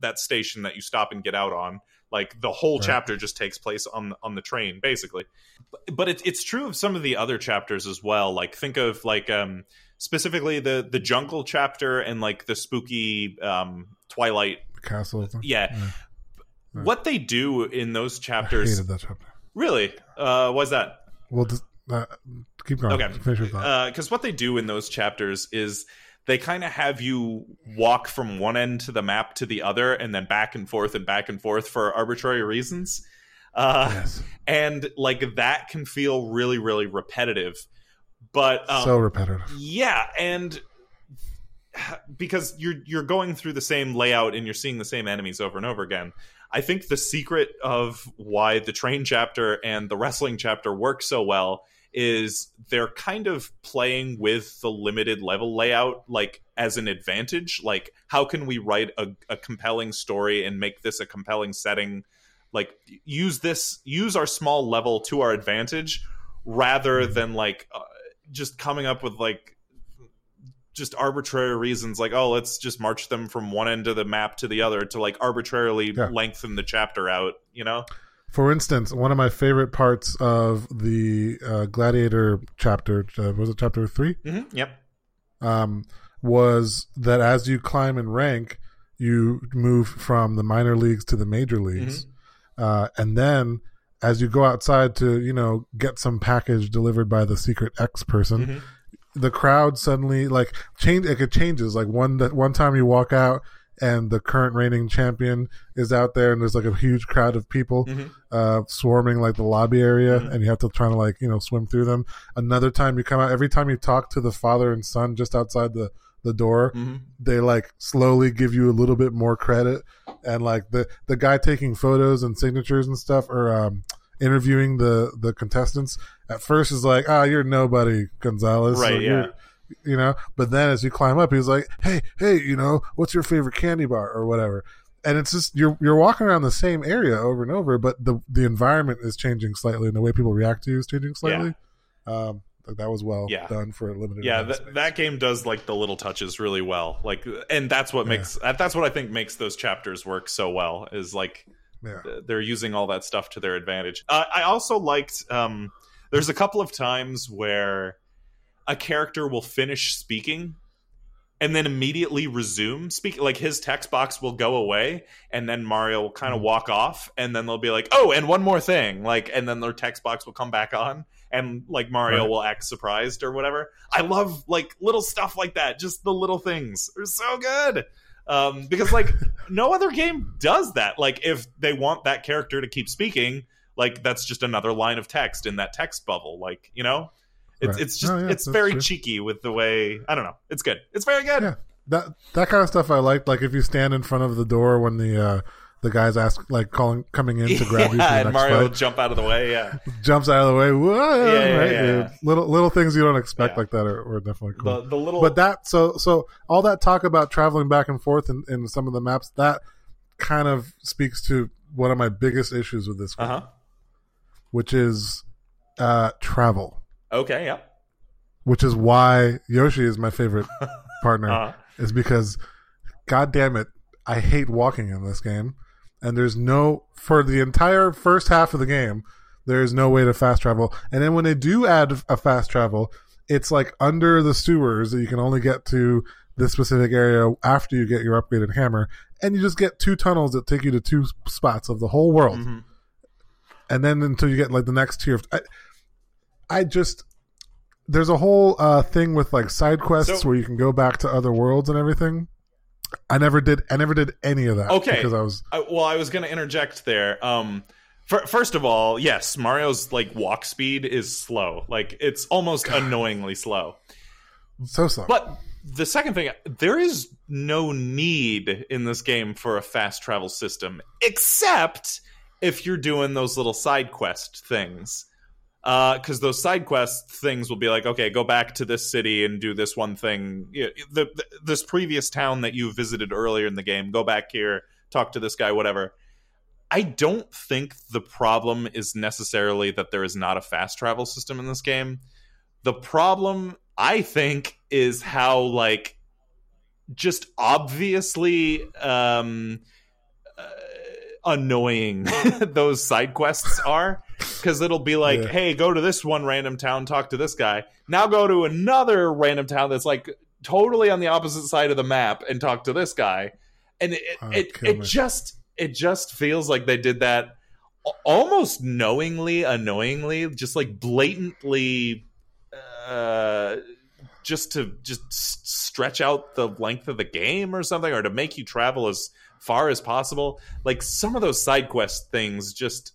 Speaker 1: that station that you stop and get out on like the whole
Speaker 2: Right.
Speaker 1: chapter just takes place on on the train basically but, but it, it's true of some of the other chapters as well like think of like um specifically the the jungle chapter and like the spooky um twilight
Speaker 2: castle. thing.
Speaker 1: yeah
Speaker 2: Yeah. Right.
Speaker 1: what they do in those chapters
Speaker 2: chapter.
Speaker 1: really uh what's that
Speaker 2: Well, just, uh, keep going.
Speaker 1: Okay.
Speaker 2: Finish your thought.
Speaker 1: because what they do in those chapters is they kind of have you walk from one end to the map to the other and then back and forth and back and forth for arbitrary reasons uh,
Speaker 2: yes.
Speaker 1: and like that can feel really really repetitive but um,
Speaker 2: so repetitive.
Speaker 1: yeah and because you're you're going through the same layout and you're seeing the same enemies over and over again i think the secret of why the train chapter and the wrestling chapter work so well is they're kind of playing with the limited level layout like as an advantage. Like how can we write a, a compelling story and make this a compelling setting? Like use this use our small level to our advantage rather than like uh, just coming up with like just arbitrary reasons like oh let's just march them from one end of the map to the other to like arbitrarily
Speaker 2: Yeah.
Speaker 1: lengthen the chapter out you know
Speaker 2: For instance, one of my favorite parts of the uh, Gladiator chapter uh, was it chapter three?
Speaker 1: mm-hmm. yep
Speaker 2: Um, was that as you climb in rank, you move from the minor leagues to the major leagues, uh, and then as you go outside to you know get some package delivered by the secret X person,
Speaker 1: Mhm.
Speaker 2: the crowd suddenly like change. Like it changes. Like one one time you walk out. And the current reigning champion is out there, and there's like a huge crowd of people
Speaker 1: Mhm.
Speaker 2: uh, swarming like the lobby area,
Speaker 1: Mhm.
Speaker 2: and you have to try to like you know swim through them. Another time you come out, every time you talk to the father and son just outside the the door,
Speaker 1: Mhm.
Speaker 2: they like slowly give you a little bit more credit, and like the the guy taking photos and signatures and stuff, or um, interviewing the the contestants. At first, is like, ah, you're nobody, Gonzales.
Speaker 1: Right,
Speaker 2: you're-
Speaker 1: yeah.
Speaker 2: You know, but then as you climb up, he's like, "Hey, hey, you know, what's your favorite candy bar or whatever?" and it's just you're you're walking around the same area over and over, but the the environment is changing slightly, and the way people react to you is changing slightly. Um, that was well
Speaker 1: Yeah.
Speaker 2: done for a limited.
Speaker 1: yeah that, game does like the little touches really well like and that's what
Speaker 2: Yeah.
Speaker 1: makes that's what i think makes those chapters work so well is like
Speaker 2: yeah.
Speaker 1: they're using all that stuff to their advantage. Uh, I also liked. Um, there's a couple of times where a character will finish speaking and then immediately resume speaking. Like his text box will go away, and then Mario will kind of walk off, and then they'll be like, "Oh, and one more thing!" Like, and then their text box will come back on, and like Mario
Speaker 2: Right.
Speaker 1: will act surprised or whatever. I love like little stuff like that. Just the little things are so good. Um, because like *laughs* no other game does that. Like if they want that character to keep speaking, like that's just another line of text in that text bubble. Like you know, It's
Speaker 2: Right.
Speaker 1: it's just
Speaker 2: Oh, yeah,
Speaker 1: it's very
Speaker 2: true.
Speaker 1: cheeky with the way I don't know. It's good. It's very good.
Speaker 2: Yeah, that that kind of stuff I liked. Like if you stand in front of the door when the uh, the guys ask like calling coming in to *laughs* grab you for the
Speaker 1: and Mario
Speaker 2: fight,
Speaker 1: jump out of the way. Yeah, *laughs*
Speaker 2: jumps out of the way. Whoa,
Speaker 1: Yeah, yeah,
Speaker 2: right?
Speaker 1: yeah, yeah.
Speaker 2: Little little things you don't expect
Speaker 1: Yeah.
Speaker 2: like that are, are definitely cool.
Speaker 1: the the little
Speaker 2: but that so so all that talk about traveling back and forth in, in some of the maps that kind of speaks to one of my biggest issues with this,
Speaker 1: uh-huh.
Speaker 2: which is uh, travel.
Speaker 1: Okay, yeah.
Speaker 2: Which is why Yoshi is my favorite *laughs* partner.
Speaker 1: Uh-huh.
Speaker 2: is because god damn it i hate walking in this game and there's no for the entire first half of the game there's no way to fast travel and then when they do add a fast travel it's like under the sewers that you can only get to this specific area after you get your upgraded hammer and you just get two tunnels that take you to two spots of the whole world
Speaker 1: Mhm.
Speaker 2: and then until you get like the next tier of I, I just there's a whole uh, thing with like side quests
Speaker 1: So-
Speaker 2: where you can go back to other worlds and everything. I never did. I never did any of that.
Speaker 1: Okay.
Speaker 2: because I was
Speaker 1: I, well, I was going to interject there. Um, fir- first of all, yes, Mario's like walk speed is slow. Like it's almost annoyingly slow.
Speaker 2: so slow.
Speaker 1: But the second thing, there is no need in this game for a fast travel system, except if you're doing those little side quest things. Because those side quest things will be like, okay, go back to this city and do this one thing. You- The, the, this previous town that you visited earlier in the game, go back here, talk to this guy, whatever. I don't think the problem is necessarily that there is not a fast travel system in this game. The problem, I think, is how like just obviously um uh, annoying *laughs* those side quests are because it'll be like
Speaker 2: Yeah.
Speaker 1: hey go to this one random town talk to this guy. Now go to another random town that's like totally on the opposite side of the map and talk to this guy. And it
Speaker 2: Oh,
Speaker 1: it, it just it just feels like they did that almost knowingly annoyingly just like blatantly uh just to just stretch out the length of the game or something or to make you travel as far as possible like some of those side quest things just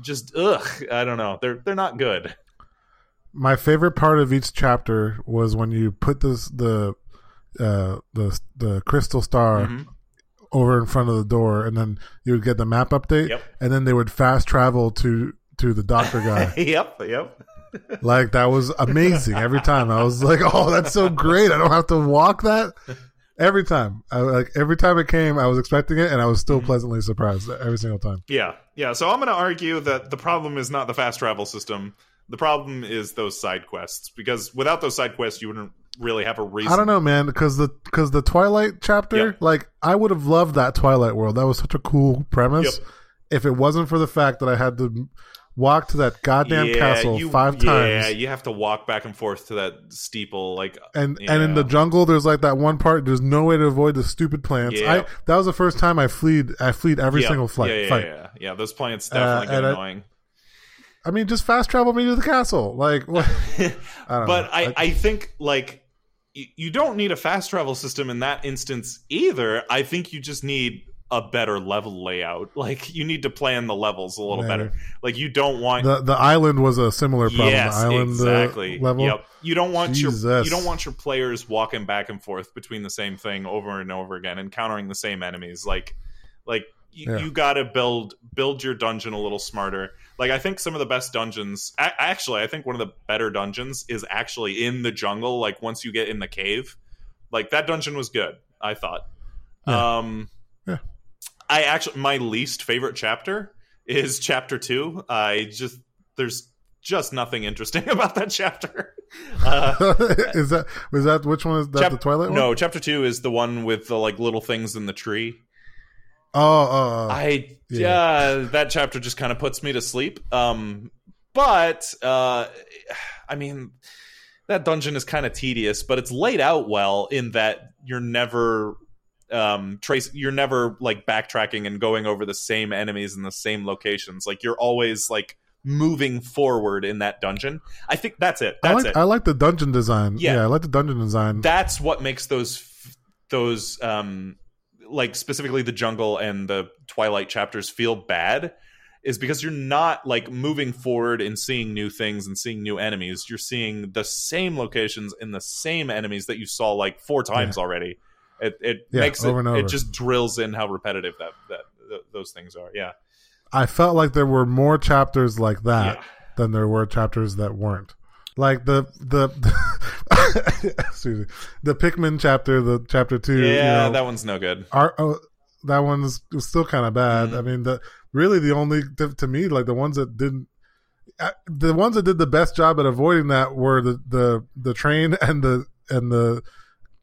Speaker 1: just ugh i don't know they're they're not good
Speaker 2: my favorite part of each chapter was when you put this the uh, the the crystal star
Speaker 1: Mhm.
Speaker 2: over in front of the door, and then you would get the map update,
Speaker 1: Yep.
Speaker 2: and then they would fast travel to to the doctor guy. *laughs*
Speaker 1: yep yep
Speaker 2: like that was amazing every time. I was like, "Oh, that's so great! I don't have to walk that." *laughs* Every time, I, like every time it came, I was expecting it, and I was still
Speaker 1: Mm-hmm.
Speaker 2: pleasantly surprised every single time.
Speaker 1: yeah yeah so i'm going to argue that the problem is not the fast travel system the problem is those side quests because without those side quests you wouldn't really have a reason
Speaker 2: I don't know, man, because the because the Twilight chapter,
Speaker 1: Yep.
Speaker 2: like I would have loved that Twilight world. That was such a cool premise.
Speaker 1: Yep.
Speaker 2: If it wasn't for the fact that I had to walk to that goddamn castle
Speaker 1: you-
Speaker 2: five
Speaker 1: yeah,
Speaker 2: times, Yeah,
Speaker 1: you have to walk back and forth to that steeple like
Speaker 2: and and in the jungle, there's like that one part. There's no way to avoid the stupid plants.
Speaker 1: Yeah.
Speaker 2: I that was the first time I fleed. I fleed every
Speaker 1: Yeah,
Speaker 2: single flight.
Speaker 1: yeah, yeah,
Speaker 2: fight.
Speaker 1: yeah, yeah. Those plants
Speaker 2: Uh,
Speaker 1: definitely get
Speaker 2: and I-
Speaker 1: annoying.
Speaker 2: I mean, just fast travel me to the castle. Like, what? *laughs* I don't
Speaker 1: but
Speaker 2: know.
Speaker 1: I, I think like you don't need a fast travel system in that instance either. I think you just need a better level layout. *laughs* Like you need to plan the levels a little
Speaker 2: Maybe.
Speaker 1: better. Like you don't want
Speaker 2: the the island was a similar problem.
Speaker 1: yes,
Speaker 2: the island uh,
Speaker 1: exactly.
Speaker 2: level.
Speaker 1: Yep. You don't want your you don't want your players walking back and forth between the same thing over and over again, encountering the same enemies. Like like you,
Speaker 2: Yeah.
Speaker 1: you got to build build your dungeon a little smarter. Like I think some of the best dungeons, a- actually, I think one of the better dungeons is actually in the jungle. Like once you get in the cave, like that dungeon was good. I thought.
Speaker 2: Yeah.
Speaker 1: Um. I actually my least favorite chapter is chapter two. I just there's just nothing interesting *laughs* about that chapter. *laughs* Uh,
Speaker 2: is that was that which one is that
Speaker 1: chap-
Speaker 2: the Twilight one?
Speaker 1: No, chapter two is the one with the like little things in the tree.
Speaker 2: Oh, oh.
Speaker 1: I
Speaker 2: Yeah.
Speaker 1: yeah, that chapter just kind of puts me to sleep. Um, but uh, I mean, that dungeon is kind of tedious, but it's laid out well in that you're never um trace you're never like backtracking and going over the same enemies in the same locations like you're always like moving forward in that dungeon i think that's it
Speaker 2: I
Speaker 1: that's
Speaker 2: like
Speaker 1: it
Speaker 2: I like the dungeon design.
Speaker 1: Yeah.
Speaker 2: Yeah, I like the dungeon design.
Speaker 1: that's what makes those those um like specifically the jungle and the twilight chapters feel bad is because you're not like moving forward and seeing new things and seeing new enemies. You're seeing the same locations and the same enemies that you saw like four times already. It it
Speaker 2: Yeah,
Speaker 1: makes it it just drills in how repetitive that that th- those things are. Yeah.
Speaker 2: I felt like there were more chapters like that
Speaker 1: Yeah.
Speaker 2: than there were chapters that weren't. Like the the *laughs* excuse me, the Pikmin chapter, the chapter two.
Speaker 1: Yeah,
Speaker 2: you know,
Speaker 1: that one's no good.
Speaker 2: are oh, that one's still kind of bad.
Speaker 1: Mhm.
Speaker 2: I mean, the really the only to, to me like the ones that didn't. uh, The ones that did the best job at avoiding that were the the, the train *laughs* and the and the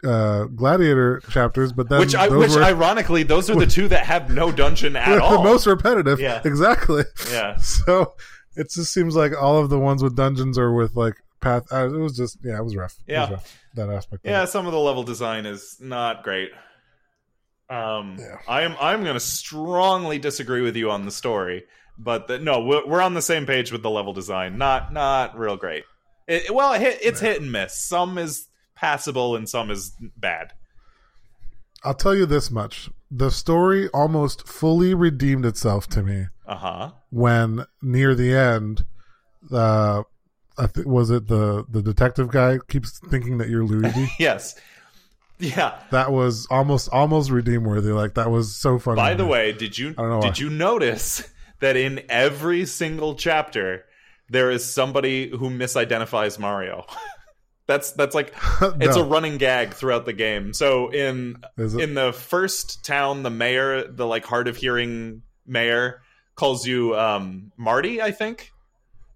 Speaker 2: uh, gladiator chapters, but then
Speaker 1: which I, which
Speaker 2: were
Speaker 1: ironically, those are the two that have no dungeon at *laughs* all.
Speaker 2: the most repetitive.
Speaker 1: Yeah.
Speaker 2: exactly.
Speaker 1: yeah. *laughs*
Speaker 2: So it just seems like all of the ones with dungeons are with like path. Uh, it was just yeah, it was rough. It was
Speaker 1: Yeah.
Speaker 2: rough, that aspect.
Speaker 1: Yeah, some of the level design is not great. Um,
Speaker 2: Yeah.
Speaker 1: I'm I'm going to strongly disagree with you on the story, but the, no, we're, we're on the same page with the level design. Not not real great. It, well, it hit, it's hit and miss. Some is passable and some is bad.
Speaker 2: I'll tell you this much: the story almost fully redeemed itself to me
Speaker 1: Uh huh.
Speaker 2: when near the end. Uh, I think was it the the detective guy keeps thinking that you're Luigi. *laughs*
Speaker 1: Yes. Yeah.
Speaker 2: that was almost almost redeem worthy. Like that was so funny.
Speaker 1: By the way, did you did
Speaker 2: why.
Speaker 1: you notice that in every single chapter there is somebody who misidentifies Mario? *laughs* that's that's like *laughs* it's a running gag throughout the game. So in in the first town, the mayor, the like hard of hearing mayor, calls you um, Marty, I think.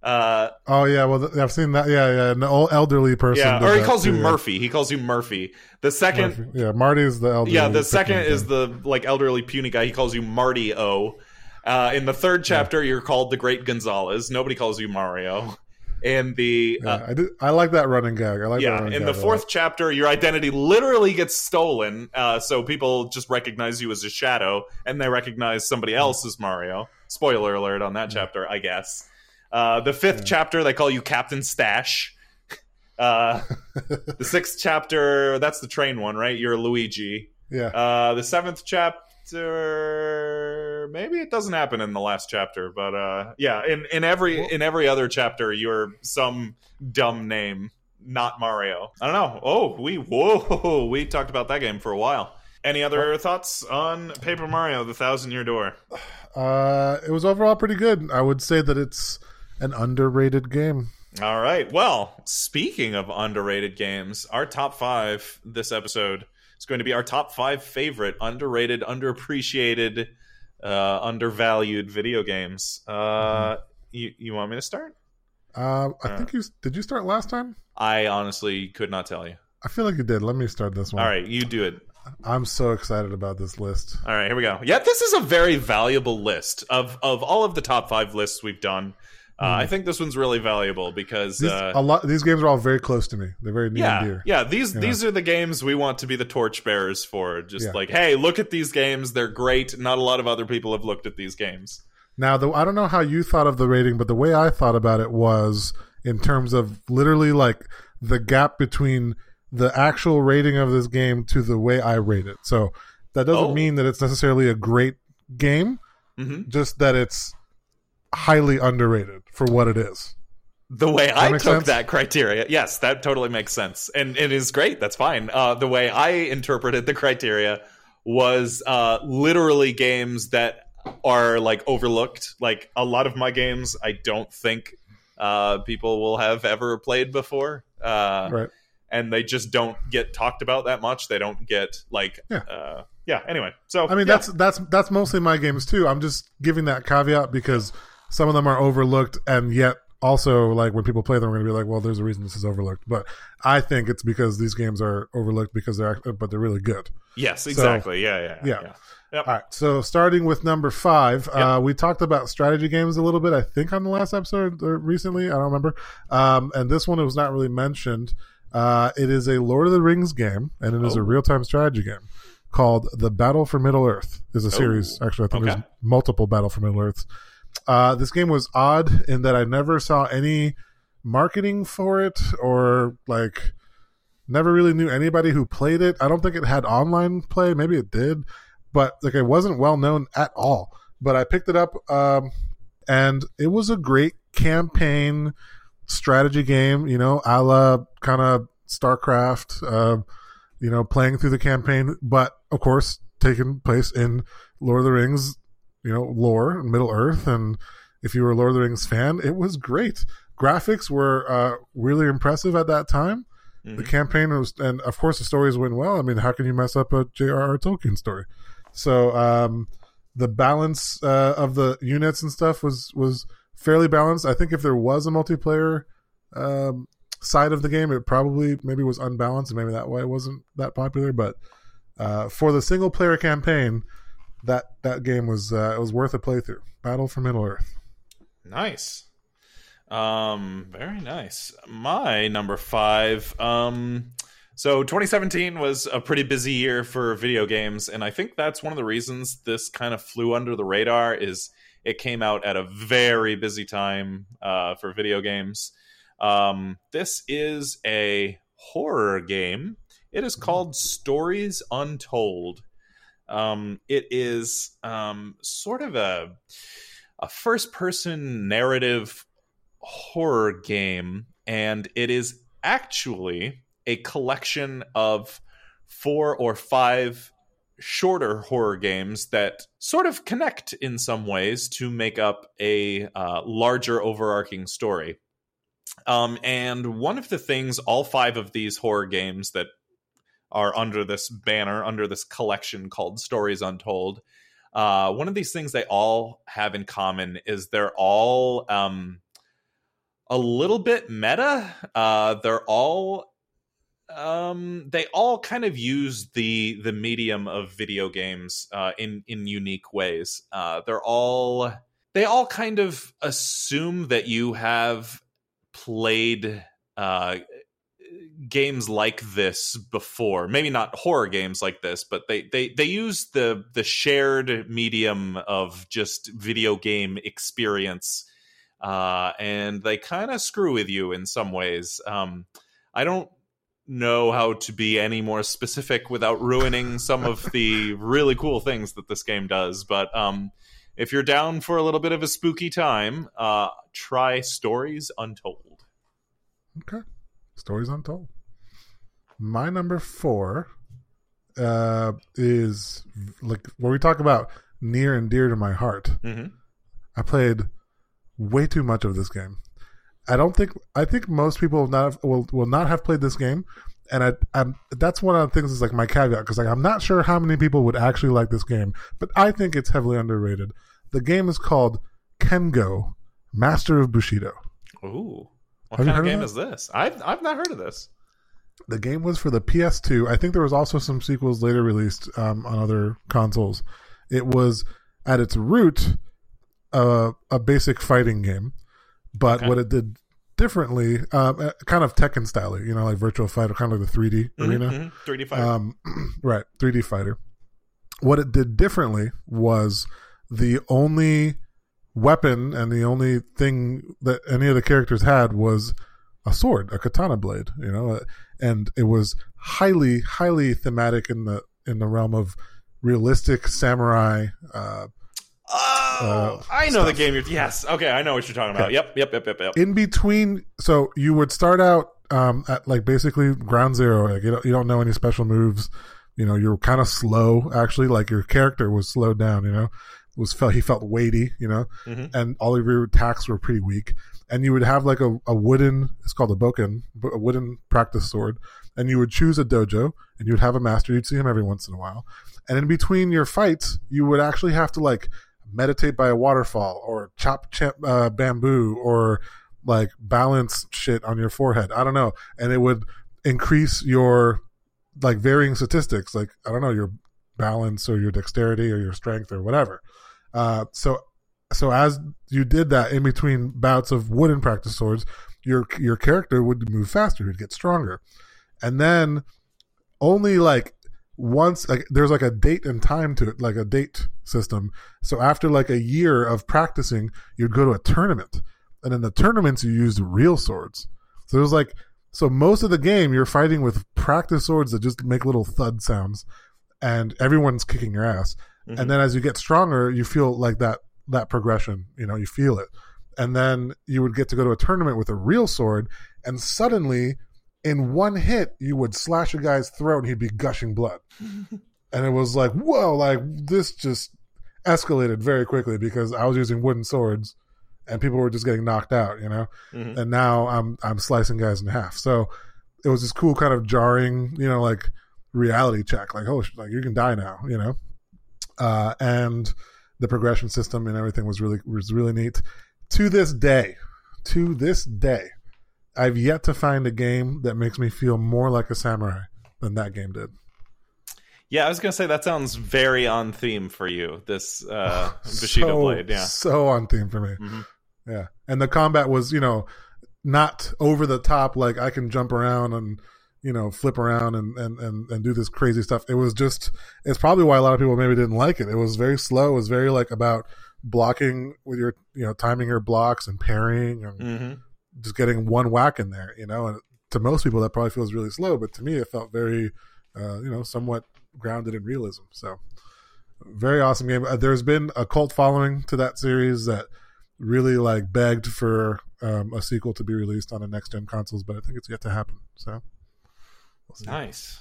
Speaker 1: Uh,
Speaker 2: oh yeah, well I've seen that. Yeah, yeah, an old elderly person.
Speaker 1: yeah, or he calls you
Speaker 2: yeah.
Speaker 1: Murphy. He calls you Murphy. The second,
Speaker 2: Murphy. Yeah, is the elderly.
Speaker 1: yeah, the second
Speaker 2: thing.
Speaker 1: is the like elderly puny guy. He calls you Marty O. Uh, in the third chapter, you're called the Great Gonzales. Nobody calls you Mario. In the uh,
Speaker 2: I did. I like that running gag. I like that
Speaker 1: yeah,
Speaker 2: running
Speaker 1: in the fourth chapter, your identity literally gets stolen, uh, so people just recognize you as a shadow, and they recognize somebody else as Mario. Spoiler alert on that chapter, I guess. Uh, the fifth chapter, they call you Captain Stash. *laughs* Uh, *laughs* the sixth chapter, that's the train one, right? You're Luigi.
Speaker 2: Yeah,
Speaker 1: Uh, the seventh chapter, maybe it doesn't happen in the last chapter, but uh, yeah, in in every in every other chapter, you're some dumb name, not Mario. I don't know. Oh, we whoa, we talked about that game for a while. Any other thoughts on Paper Mario: The Thousand Year Door? *sighs*
Speaker 2: uh, it was overall pretty good. I would say that it's an underrated game.
Speaker 1: All right. Well, speaking of underrated games, our top five this episode is going to be our top five favorite underrated, underappreciated, uh, undervalued video games. Uh, you you want me to start?
Speaker 2: Uh, I think you did. You start last time.
Speaker 1: I honestly could not tell you.
Speaker 2: I feel like you did. Let me start this one.
Speaker 1: All right, you do it.
Speaker 2: I'm so excited about this list.
Speaker 1: All right, here we go. Yeah, this is a very valuable list of of all of the top five lists we've done. Uh, I think this one's really valuable because
Speaker 2: These,
Speaker 1: uh,
Speaker 2: a lot. These games are all very close to me. They're very near and
Speaker 1: yeah,
Speaker 2: dear.
Speaker 1: yeah. These these are the games we want to be the torchbearers for. Just
Speaker 2: Yeah.
Speaker 1: like, hey, look at these games; they're great. Not a lot of other people have looked at these games.
Speaker 2: Now, the, I don't know how you thought of the rating, but the way I thought about it was in terms of literally like the gap between the actual rating of this game to the way I rate it. So that doesn't
Speaker 1: Oh.
Speaker 2: mean that it's necessarily a great game,
Speaker 1: hmm
Speaker 2: just that it's highly underrated for what it is.
Speaker 1: The way I took
Speaker 2: sense?
Speaker 1: that criteria, yes, that totally makes sense, and it is great. That's fine. Uh, the way I interpreted the criteria was uh, literally games that are like overlooked. Like a lot of my games, I don't think uh, people will have ever played before, uh,
Speaker 2: Right.
Speaker 1: and they just don't get talked about that much. They don't get like,
Speaker 2: Yeah.
Speaker 1: uh, yeah. Anyway, so
Speaker 2: I mean,
Speaker 1: yeah.
Speaker 2: that's that's that's mostly my games too. I'm just giving that caveat because some of them are overlooked, and yet also like when people play them, we're gonna be like, well, there's a reason this is overlooked. But I think it's because these games are overlooked because they're but they're really good.
Speaker 1: yes, exactly. yeah, yeah,
Speaker 2: Yeah.
Speaker 1: yeah. Yep.
Speaker 2: All right, so starting with number five, uh, we talked about strategy games a little bit, I think, on the last episode or recently. I don't remember. Um, and this one it was not really mentioned. Uh, it is a Lord of the Rings game, and it is a
Speaker 1: Oh.
Speaker 2: real time strategy game called The Battle for Middle Earth. Is a series. Actually, I think
Speaker 1: okay.
Speaker 2: there's multiple Battle for Middle Earths. Uh, this game was odd in that I never saw any marketing for it or like never really knew anybody who played it. I don't think it had online play. Maybe it did, but like it wasn't well known at all. But I picked it up, um, and it was a great campaign strategy game. You know, a la kind of StarCraft. Uh, you know, playing through the campaign, but of course taking place in Lord of the Rings. You know, lore, and Middle Earth, and if you were a Lord of the Rings fan, it was great. Graphics were uh, really impressive at that time. Mm-hmm. The campaign was, and of course, the stories went well. I mean, how can you mess up a J.R.R. Tolkien story? So um, the balance uh, of the units and stuff was was fairly balanced. I think if there was a multiplayer um, side of the game, it probably maybe was unbalanced, and maybe that why it wasn't that popular. But uh, for the single player campaign, that that game was uh, it was worth a playthrough. Battle for Middle Earth.
Speaker 1: Nice. Um, very nice. My number five. Um, so 2017 was a pretty busy year for video games, and I think that's one of the reasons this kind of flew under the radar. Is it came out at a very busy time uh, for video games. Um, this is a horror game. It is called Stories Untold. Um, it is um, sort of a a first person narrative horror game, and it is actually a collection of four or five shorter horror games that sort of connect in some ways to make up a uh, larger overarching story. Um, and one of the things all five of these horror games that are under this banner, under this collection called Stories Untold, uh, one of these things they all have in common is they're all um, a little bit meta. Uh, they're all um, they all kind of use the the medium of video games uh, in in unique ways. Uh, they're all they all kind of assume that you have played uh, games like this before. Maybe not horror games like this, but they they they use the the shared medium of just video game experience, uh, and they kind of screw with you in some ways. Um, I don't know how to be any more specific without ruining some of the *laughs* really cool things that this game does, but um, if you're down for a little bit of a spooky time, uh, try Stories Untold.
Speaker 2: Okay. Stories Untold. My number four uh, is like where we talk about near and dear to my heart.
Speaker 1: Mm-hmm.
Speaker 2: I played way too much of this game. I don't think I think most people will not have, will will not have played this game, and I I'm, that's one of the things is like my caveat because like I'm not sure how many people would actually like this game, but I think it's heavily underrated. The game is called Kengo, Master of Bushido.
Speaker 1: Ooh, what have kind of game of is this? I've I've not heard of this.
Speaker 2: The game was for the PS2. I think there was also some sequels later released um, on other consoles. It was at its root uh, a basic fighting game, but okay. what it did differently, um, uh, kind of Tekken style, you know, like Virtual Fighter, kind of like the 3D mm-hmm, arena,
Speaker 1: mm-hmm. 3D fighter,
Speaker 2: um, *clears throat* right? 3D fighter. What it did differently was the only weapon and the only thing that any of the characters had was a sword, a katana blade, you know, and it was highly, highly thematic in the in the realm of realistic samurai. Uh,
Speaker 1: oh, uh, I know stuff. the game. You're, yes, okay, I know what you're talking about. Yep, yep, yep, yep, yep.
Speaker 2: In between, so you would start out um, at like basically ground zero. Like you don't, you don't know any special moves. You know, you're kind of slow. Actually, like your character was slowed down. You know, was felt he felt weighty, you know,
Speaker 1: mm-hmm.
Speaker 2: and all of your attacks were pretty weak. And you would have like a, a wooden, it's called a bokken, a wooden practice sword, and you would choose a dojo, and you would have a master. You'd see him every once in a while, and in between your fights, you would actually have to like meditate by a waterfall, or chop, chop uh, bamboo, or like balance shit on your forehead. I don't know, and it would increase your like varying statistics, like I don't know your balance or your dexterity or your strength or whatever. Uh, so so as you did that in between bouts of wooden practice swords, your your character would move faster, would get stronger, and then only like once like there's like a date and time to it, like a date system. So after like a year of practicing, you'd go to a tournament, and in the tournaments you used real swords. So it was like so most of the game you're fighting with practice swords that just make little thud sounds, and everyone's kicking your ass. Mm-hmm. And then as you get stronger, you feel like that that progression. You know, you feel it, and then you would get to go to a tournament with a real sword, and suddenly, in one hit, you would slash a guy's throat, and he'd be gushing blood, *laughs* and it was like, whoa, like this just escalated very quickly because I was using wooden swords, and people were just getting knocked out. You know,
Speaker 1: Mhm.
Speaker 2: and now I'm I'm slicing guys in half. So it was this cool kind of jarring, you know, like reality check, like oh, like you can die now, you know, uh, and the progression system and everything was really was really neat. To this day, to this day, I've yet to find a game that makes me feel more like a samurai than that game did.
Speaker 1: Yeah, I was gonna say that sounds very on theme for you. This uh, *sighs* Bushido
Speaker 2: so,
Speaker 1: blade, yeah.
Speaker 2: so on theme for me.
Speaker 1: Mhm.
Speaker 2: Yeah, and the combat was, you know, not over the top. Like I can jump around and you know flip around and and and, and do this crazy stuff. It was just. It's probably why a lot of people maybe didn't like it. It was very slow. It was very like about blocking with your you know timing your blocks and parrying and
Speaker 1: hmm
Speaker 2: just getting one whack in there. You know, and to most people that probably feels really slow, but to me it felt very, uh, you know, somewhat grounded in realism. So very awesome game. Uh, there's been a cult following to that series that really like begged for um, a sequel to be released on the next gen consoles, but I think it's yet to happen. So we'll.
Speaker 1: Nice.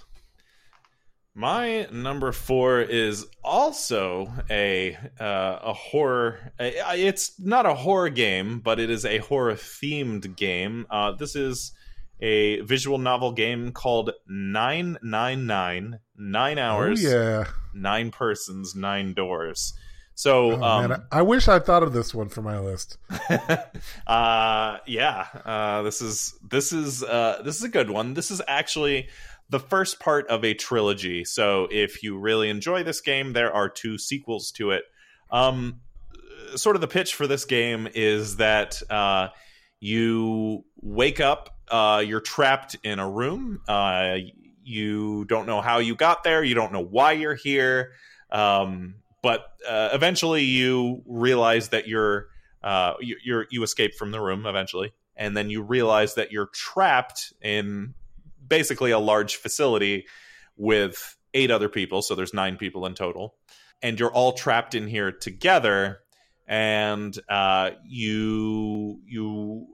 Speaker 1: My number four is also a uh, a horror. It's not a horror game, but it is a horror themed game. Uh, this is a visual novel game called Nine Nine Nine. Nine
Speaker 2: Oh
Speaker 1: hours,
Speaker 2: yeah.
Speaker 1: nine persons, nine doors. So,
Speaker 2: Oh,
Speaker 1: um,
Speaker 2: man, I, I wish I thought of this one for my list. *laughs*
Speaker 1: uh yeah uh this is this is uh this is a good one. This is actually the first part of a trilogy. So if you really enjoy this game there are two sequels to it. Um sort of the pitch for this game is that uh you wake up uh you're trapped in a room. Uh you don't know how you got there. You don't know why you're here. Um but uh, eventually you realize that you're uh, you, you're you escape from the room eventually, and then you realize that you're trapped in basically a large facility with eight other people. So there's nine people in total, and you're all trapped in here together. And uh, you you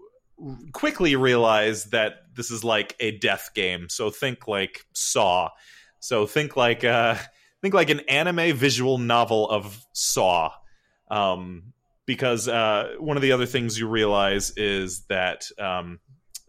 Speaker 1: quickly realize that this is like a death game. So think like Saw. So think like uh, think like an anime visual novel of Saw. Um, because uh, one of the other things you realize is that um,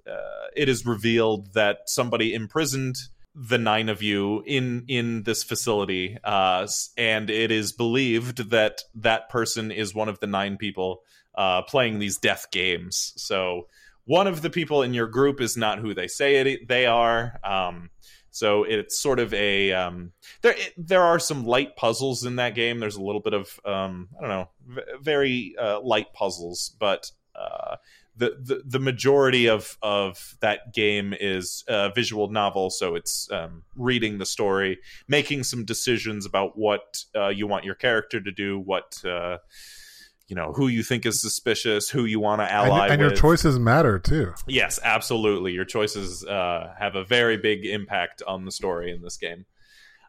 Speaker 1: uh, it is revealed that somebody imprisoned the nine of you in in this facility, uh, and it is believed that that person is one of the nine people uh, playing these death games. So one of the people in your group is not who they say it they are. Um, so it's sort of a um, there. It, there are some light puzzles in that game. There's a little bit of um, I don't know, v- very uh, light puzzles, but uh, the, the the majority of of that game is a visual novel. So it's um, reading the story, making some decisions about what uh, you want your character to do, what. You know who you think is suspicious, who you want to
Speaker 2: And,
Speaker 1: ally
Speaker 2: and your
Speaker 1: with.
Speaker 2: choices matter too.
Speaker 1: Yes, absolutely. Your choices uh, have a very big impact on the story in this game.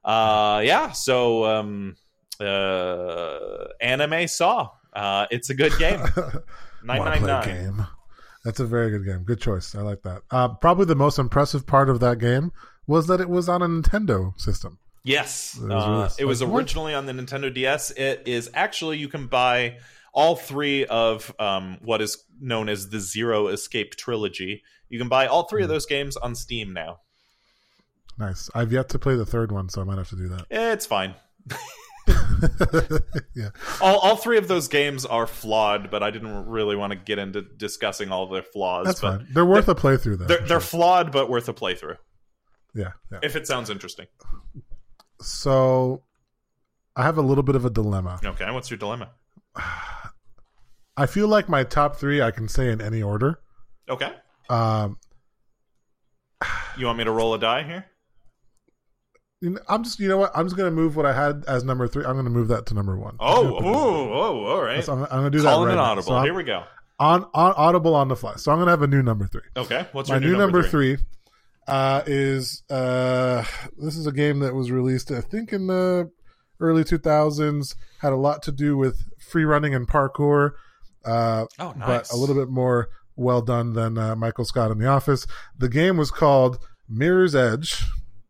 Speaker 1: Uh, yeah, so um, uh, anime Saw. Uh, it's a good game. *laughs* Nine nine nine.
Speaker 2: game. That's a very good game. Good choice. I like that. Uh, probably the most impressive part of that game was that it was on a Nintendo system.
Speaker 1: Yes,
Speaker 2: It was
Speaker 1: uh, it was
Speaker 2: like, what?
Speaker 1: originally on the Nintendo DS. It is actually you can buy all three of um, what is known as the Zero Escape trilogy. You can buy all three of
Speaker 2: Hmm.
Speaker 1: those games on Steam now.
Speaker 2: Nice. I've yet to play the third one, so I might have to do that.
Speaker 1: It's fine. *laughs*
Speaker 2: yeah.
Speaker 1: all, all three of those games are flawed, but I didn't really want to get into discussing all their flaws.
Speaker 2: That's
Speaker 1: but
Speaker 2: fine. They're worth a playthrough, though.
Speaker 1: They're, they're flawed, but worth a playthrough
Speaker 2: yeah, yeah.
Speaker 1: if it sounds interesting.
Speaker 2: So I have a little bit of a dilemma.
Speaker 1: Okay, what's your dilemma?
Speaker 2: I feel like my top three I can say in any order.
Speaker 1: Okay,
Speaker 2: Um,
Speaker 1: you want me to roll a die here?
Speaker 2: I'm just, you know what? I'm just gonna move what I had as number three. I'm gonna move that to number one.
Speaker 1: Oh,
Speaker 2: I'm gonna put it-
Speaker 1: oh, oh, all right.
Speaker 2: So I'm, I'm gonna do
Speaker 1: Calling
Speaker 2: that
Speaker 1: an
Speaker 2: right now.
Speaker 1: audible.
Speaker 2: So
Speaker 1: here we go.
Speaker 2: on, on audible on the fly. So I'm gonna have a new number three.
Speaker 1: Okay, what's
Speaker 2: My
Speaker 1: your
Speaker 2: new, number,
Speaker 1: three?
Speaker 2: three, uh, is uh, this is a game that was released, I think, in the early 2000s. Had a lot to do with free running and parkour, uh,
Speaker 1: Oh, nice.
Speaker 2: but a little bit more well done than uh, Michael Scott in The Office. The game was called Mirror's Edge,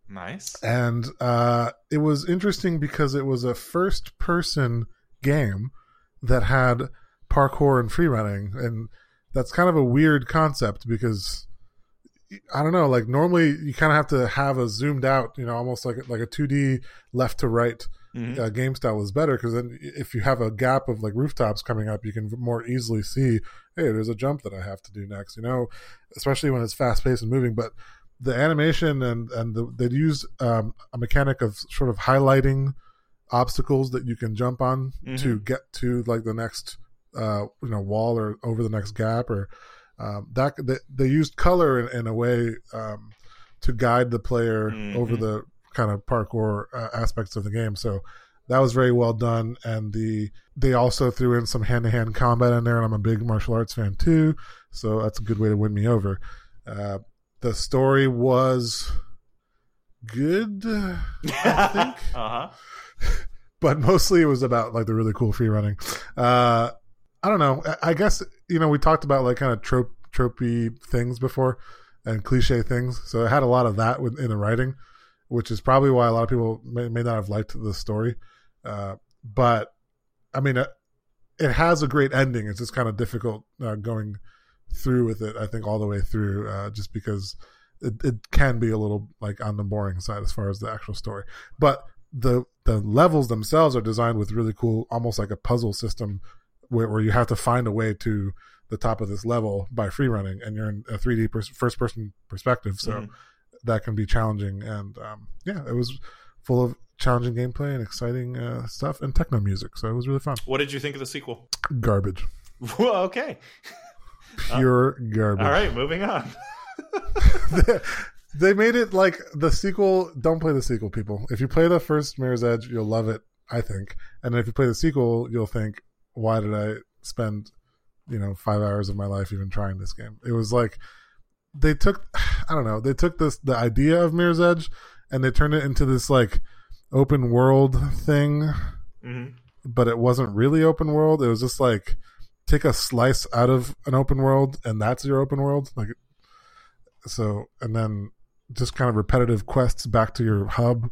Speaker 1: nice.
Speaker 2: and uh, it was interesting because it was a first person game that had parkour and free running and that's kind of a weird concept because i don't know like normally you kind of have to have a zoomed out you know almost like like a 2d left to right
Speaker 1: Mhm.
Speaker 2: uh, game style is better because then if you have a gap of like rooftops coming up you can more easily see hey there's a jump that i have to do next you know especially when it's fast paced and moving but the animation and and the, they used um, a mechanic of sort of highlighting obstacles that you can jump on to get to like the next uh, you know wall or over the next gap or um, that they, they used color in, in a way um, to guide the player
Speaker 1: Mhm.
Speaker 2: over the kind of parkour uh, aspects of the game. So that was very well done, and the they also threw in some hand to hand combat in there, and I'm a big martial arts fan too, so that's a good way to win me over. Uh, the story was good, I think *laughs*
Speaker 1: uh huh.
Speaker 2: but mostly it was about like the really cool free running. Uh, I don't know. I- guess you know we talked about like kind of trope tropey things before and cliche things, so it had a lot of that in the writing, which is probably why a lot of people may, may not have liked the story. Uh, but I mean, it, it has a great ending. It's just kind of difficult uh, going through with it. I think all the way through, uh, just because it, it can be a little like on the boring side as far as the actual story. But the the levels themselves are designed with really cool, almost like a puzzle system, where, where you have to find a way to the top of this level by free running, and you're in a 3D pers- first person perspective, so
Speaker 1: Mhm.
Speaker 2: That can be challenging. And um, yeah, it was full of challenging gameplay and exciting uh, stuff and techno music, so it was really fun.
Speaker 1: What did you think of the sequel?
Speaker 2: Garbage, *laughs*
Speaker 1: Well, okay. *laughs*
Speaker 2: pure garbage.
Speaker 1: All right, moving on. *laughs*
Speaker 2: they made it like the sequel. Don't play the sequel, people. If you play the first Mirror's Edge, you'll love it. I think, and if you play the sequel, you'll think, "Why did I spend, you know, five hours of my life even trying this game?" It was like they took, *sighs* I don't know, they took this the idea of Mirror's Edge and they turned it into this like open world thing,
Speaker 1: hmm
Speaker 2: but it wasn't really open world. It was just like take a slice out of an open world and that's your open world. Like so and then just kind of repetitive quests back to your hub.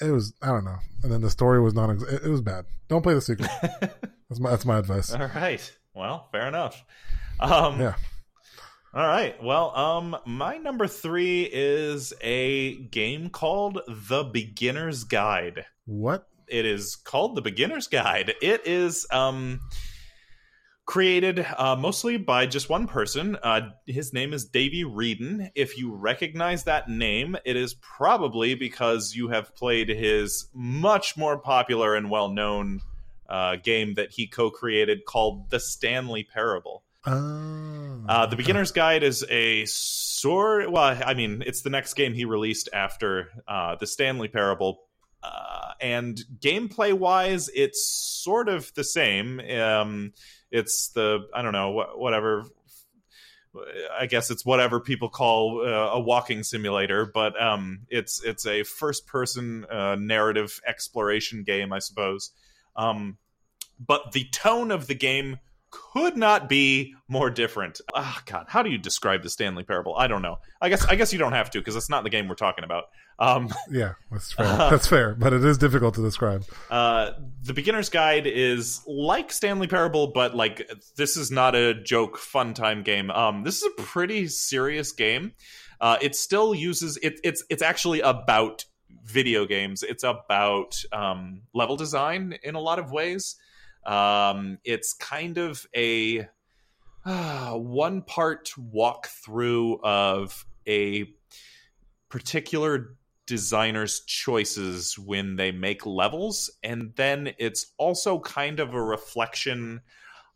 Speaker 2: It was I don't know. And then the story was not it, it was bad. Don't play the sequel. *laughs* that's my that's my advice.
Speaker 1: All right. Well, fair enough. Um,
Speaker 2: Yeah.
Speaker 1: All right. Well, um, my number three is a game called The Beginner's Guide.
Speaker 2: What?
Speaker 1: It is called The Beginner's Guide. It is um, created uh, mostly by just one person. Uh, his name is Davey Wreden. If you recognize that name, it is probably because you have played his much more popular and well known uh, game that he co created called The Stanley Parable.
Speaker 2: Oh.
Speaker 1: Uh, the Beginner's Guide is a sort. Well, I mean, it's the next game he released after uh, the Stanley Parable, uh, and gameplay wise, it's sort of the same. Um, it's the I don't know wh- whatever. I guess it's whatever people call uh, a walking simulator, but um, it's it's a first person uh, narrative exploration game, I suppose. Um, but the tone of the game could not be more different. Ah, God, how do you describe the Stanley Parable? I don't know. I guess I guess you don't have to because it's not the game we're talking about. Um, *laughs*
Speaker 2: Yeah, that's fair. that's fair, but it is difficult to describe.
Speaker 1: uh, the beginner's guide is like Stanley Parable, but like this is not a joke fun time game. Um, this is a pretty serious game. Uh, it still uses it. It's it's actually about video games. It's about um, level design in a lot of ways. Um, it's kind of a uh, *sighs* one part walkthrough of a particular designer's choices when they make levels and then it's also kind of a reflection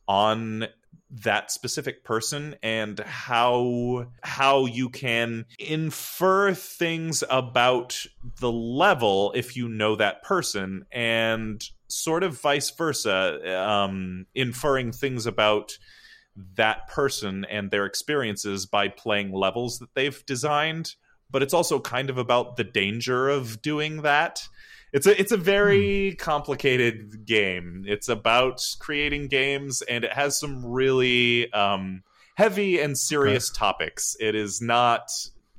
Speaker 1: on that specific person and how how you can infer things about the level if you know that person and sort of vice versa um, inferring things about that person and their experiences by playing levels that they've designed but it's also kind of about the danger of doing that. It's a it's a very complicated game. It's about creating games, and it has some really um, heavy and serious topics. It is not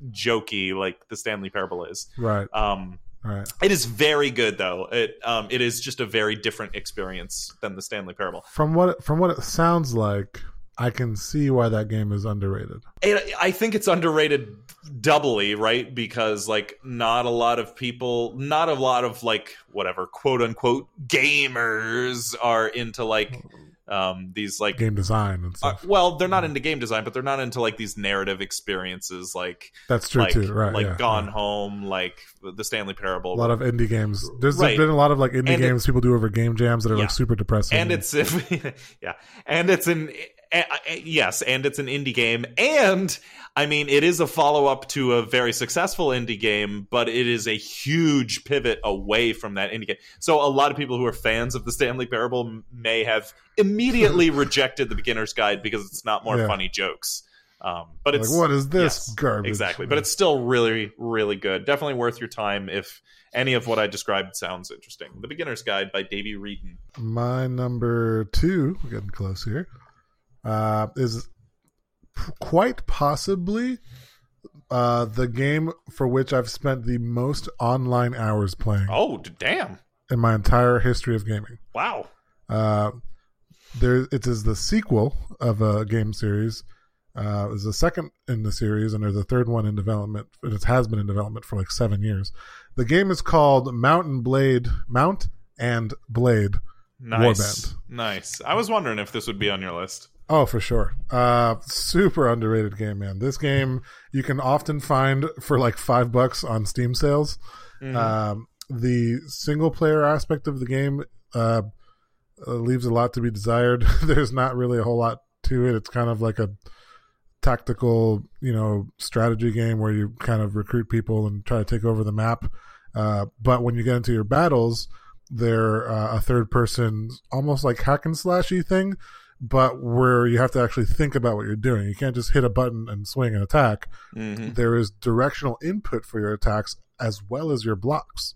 Speaker 1: jokey like the Stanley Parable is.
Speaker 2: Right.
Speaker 1: Um,
Speaker 2: Right.
Speaker 1: it is very good though. It um, it is just a very different experience than the Stanley Parable.
Speaker 2: From what it, from what it sounds like, I can see why that game is underrated.
Speaker 1: I think it's underrated doubly, right? Because like not a lot of people, not a lot of like whatever quote unquote gamers are into like um these like
Speaker 2: Game design and
Speaker 1: uh,
Speaker 2: stuff.
Speaker 1: well, they're not into game design, but they're not into like these narrative experiences like
Speaker 2: That's true
Speaker 1: like
Speaker 2: too. Right.
Speaker 1: like
Speaker 2: yeah,
Speaker 1: Gone
Speaker 2: yeah.
Speaker 1: Home, like the Stanley Parable.
Speaker 2: A lot of indie games. There's
Speaker 1: Right.
Speaker 2: been a lot of like indie
Speaker 1: And it-
Speaker 2: games people do over game jams that are like super depressing.
Speaker 1: and it's *laughs* yeah and it's an yes and it's an indie game. And i mean it is a follow-up to a very successful indie game but it is a huge pivot away from that indie game. So a lot of people who are fans of the stanley parable may have immediately *laughs* rejected the beginner's guide because it's not more
Speaker 2: Yeah.
Speaker 1: funny jokes. Um, but
Speaker 2: like,
Speaker 1: it's
Speaker 2: what is this
Speaker 1: yes,
Speaker 2: garbage?
Speaker 1: exactly. But it's still really really good. Definitely worth your time if any of what i described sounds interesting. The beginner's guide by Davey Wreden
Speaker 2: My number two, we're getting close here, uh, is quite possibly uh, the game for which I've spent the most online hours playing
Speaker 1: oh damn
Speaker 2: in my entire history of gaming.
Speaker 1: wow
Speaker 2: Uh, there, it is the sequel of a game series. Uh, is the second in the series, and there's a third one in development. And it has been in development for like seven years. The game is called Mount and Blade, Mount and Blade.
Speaker 1: Nice.
Speaker 2: Warband.
Speaker 1: Nice. I was wondering if this would be on your list.
Speaker 2: Oh, for sure. Uh, super underrated game, man. This game you can often find for like five bucks on Steam sales. Um, the single player aspect of the game uh, uh, leaves a lot to be desired. *laughs* There's not really a whole lot to it. It's kind of like a tactical, you know, strategy game where you kind of recruit people and try to take over the map. Uh, but when you get into your battles, they're uh, a third person, almost like hack and slashy thing, but where you have to actually think about what you're doing. You can't just hit a button and swing an attack.
Speaker 1: Mm-hmm.
Speaker 2: There is directional input for your attacks as well as your blocks.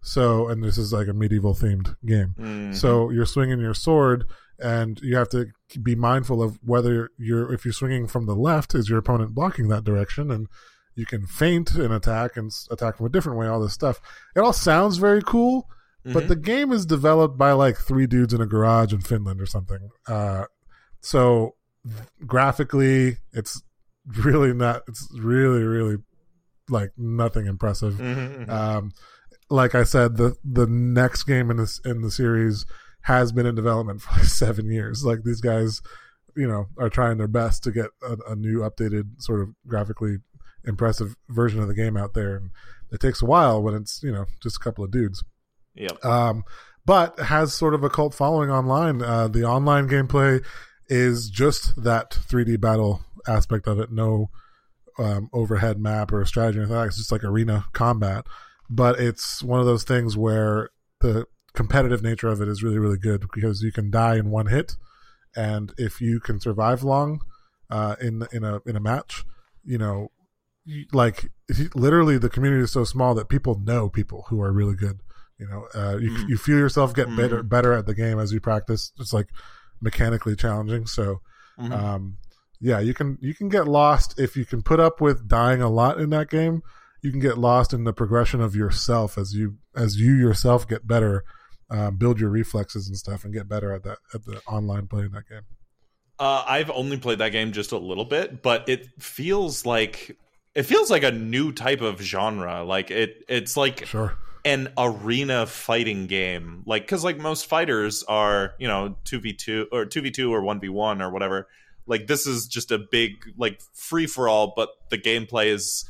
Speaker 2: So, and this is like a medieval themed game.
Speaker 1: Mm-hmm.
Speaker 2: So you're swinging your sword, and you have to be mindful of whether you're if you're swinging from the left, is your opponent blocking that direction, and you can feint an attack and attack from a different way. All this stuff. It all sounds very cool, but
Speaker 1: Mhm.
Speaker 2: the game is developed by like three dudes in a garage in Finland or something. Uh, so graphically, it's really not. It's really, really like nothing impressive.
Speaker 1: Mhm, mhm.
Speaker 2: Um, like I said, the the next game in this in the series has been in development *laughs* for like seven years. Like these guys, you know, are trying their best to get a, a new, updated, sort of graphically impressive version of the game out there, and it takes a while when it's you know just a couple of dudes.
Speaker 1: Yep.
Speaker 2: Um, but has sort of a cult following online. Uh, the online gameplay is just that 3D battle aspect of it. No um, overhead map or strategy or anything. It's just like arena combat. But it's one of those things where the competitive nature of it is really, really good because you can die in one hit, and if you can survive long uh, in in a in a match, you know, like literally the community is so small that people know people who are really good. You know, uh, you
Speaker 1: Mm.
Speaker 2: you feel yourself get
Speaker 1: Mm.
Speaker 2: better better at the game as you practice. It's like mechanically challenging. So,
Speaker 1: Mhm.
Speaker 2: um, yeah, you can you can get lost if you can put up with dying a lot in that game. You can get lost in the progression of yourself as you as you yourself get better, uh, build your reflexes and stuff, and get better at that at the online playing that game.
Speaker 1: Uh, I've only played that game just a little bit, but it feels like it feels like a new type of genre. Like it, it's like
Speaker 2: Sure.
Speaker 1: An arena fighting game. Like because like most fighters are you know two v two or two v two or one v one or whatever. Like this is just a big like free for all, but the gameplay is.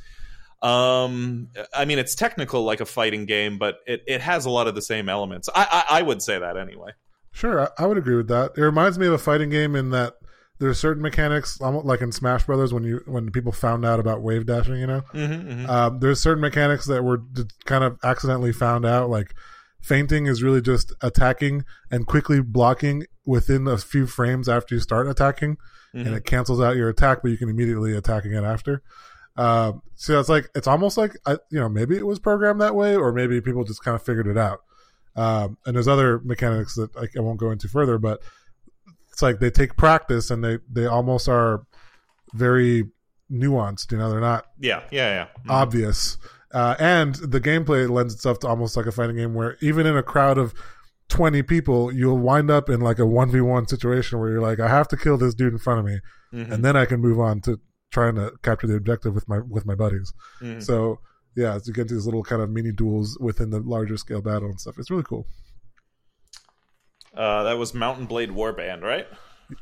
Speaker 1: Um, I mean, it's technical like a fighting game, but it, it has a lot of the same elements. I, I I would say that anyway.
Speaker 2: Sure, I, I would agree with that. It reminds me of a fighting game in that there's certain mechanics, almost like in Smash Brothers, when you when people found out about wave dashing. You know,
Speaker 1: Mm-hmm,
Speaker 2: um, there's certain mechanics that were kind of accidentally found out. Like feinting is really just attacking and quickly blocking within a few frames after you start attacking,
Speaker 1: mm-hmm.
Speaker 2: and it cancels out your attack, but you can immediately attack again after. Uh, so it's like it's almost like I, you know maybe it was programmed that way, or maybe people just kind of figured it out. Um, and there's other mechanics that I, I won't go into further, but it's like they take practice and they they almost are very nuanced. You know, they're not
Speaker 1: Yeah, yeah, yeah. Mhm.
Speaker 2: obvious. Uh, and the gameplay lends itself to almost like a fighting game where even in a crowd of 20 people, you'll wind up in like a 1v1 situation where you're like, I have to kill this dude in front of me.
Speaker 1: Mhm.
Speaker 2: And then I can move on to trying to capture the objective with my, with my buddies.
Speaker 1: Mhm.
Speaker 2: So yeah, you get these little kind of mini duels within the larger scale battle and stuff. It's really cool.
Speaker 1: Uh, that was Mount and Blade Warband, right?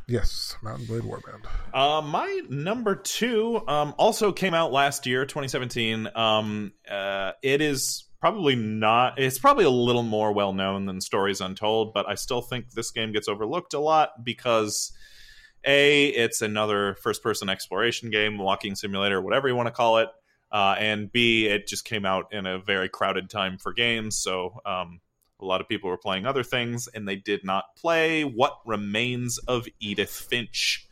Speaker 2: Yes. Mount and Blade Warband.
Speaker 1: Uh, my number two um, also came out last year, 2017. Um, uh, it is probably not. It's probably a little more well known than Stories Untold, but I still think this game gets overlooked a lot because a it's another first person exploration game, walking simulator, whatever you want to call it, uh, and b it just came out in a very crowded time for games, so. Um, a lot of people were playing other things, and they did not play What Remains of Edith Finch.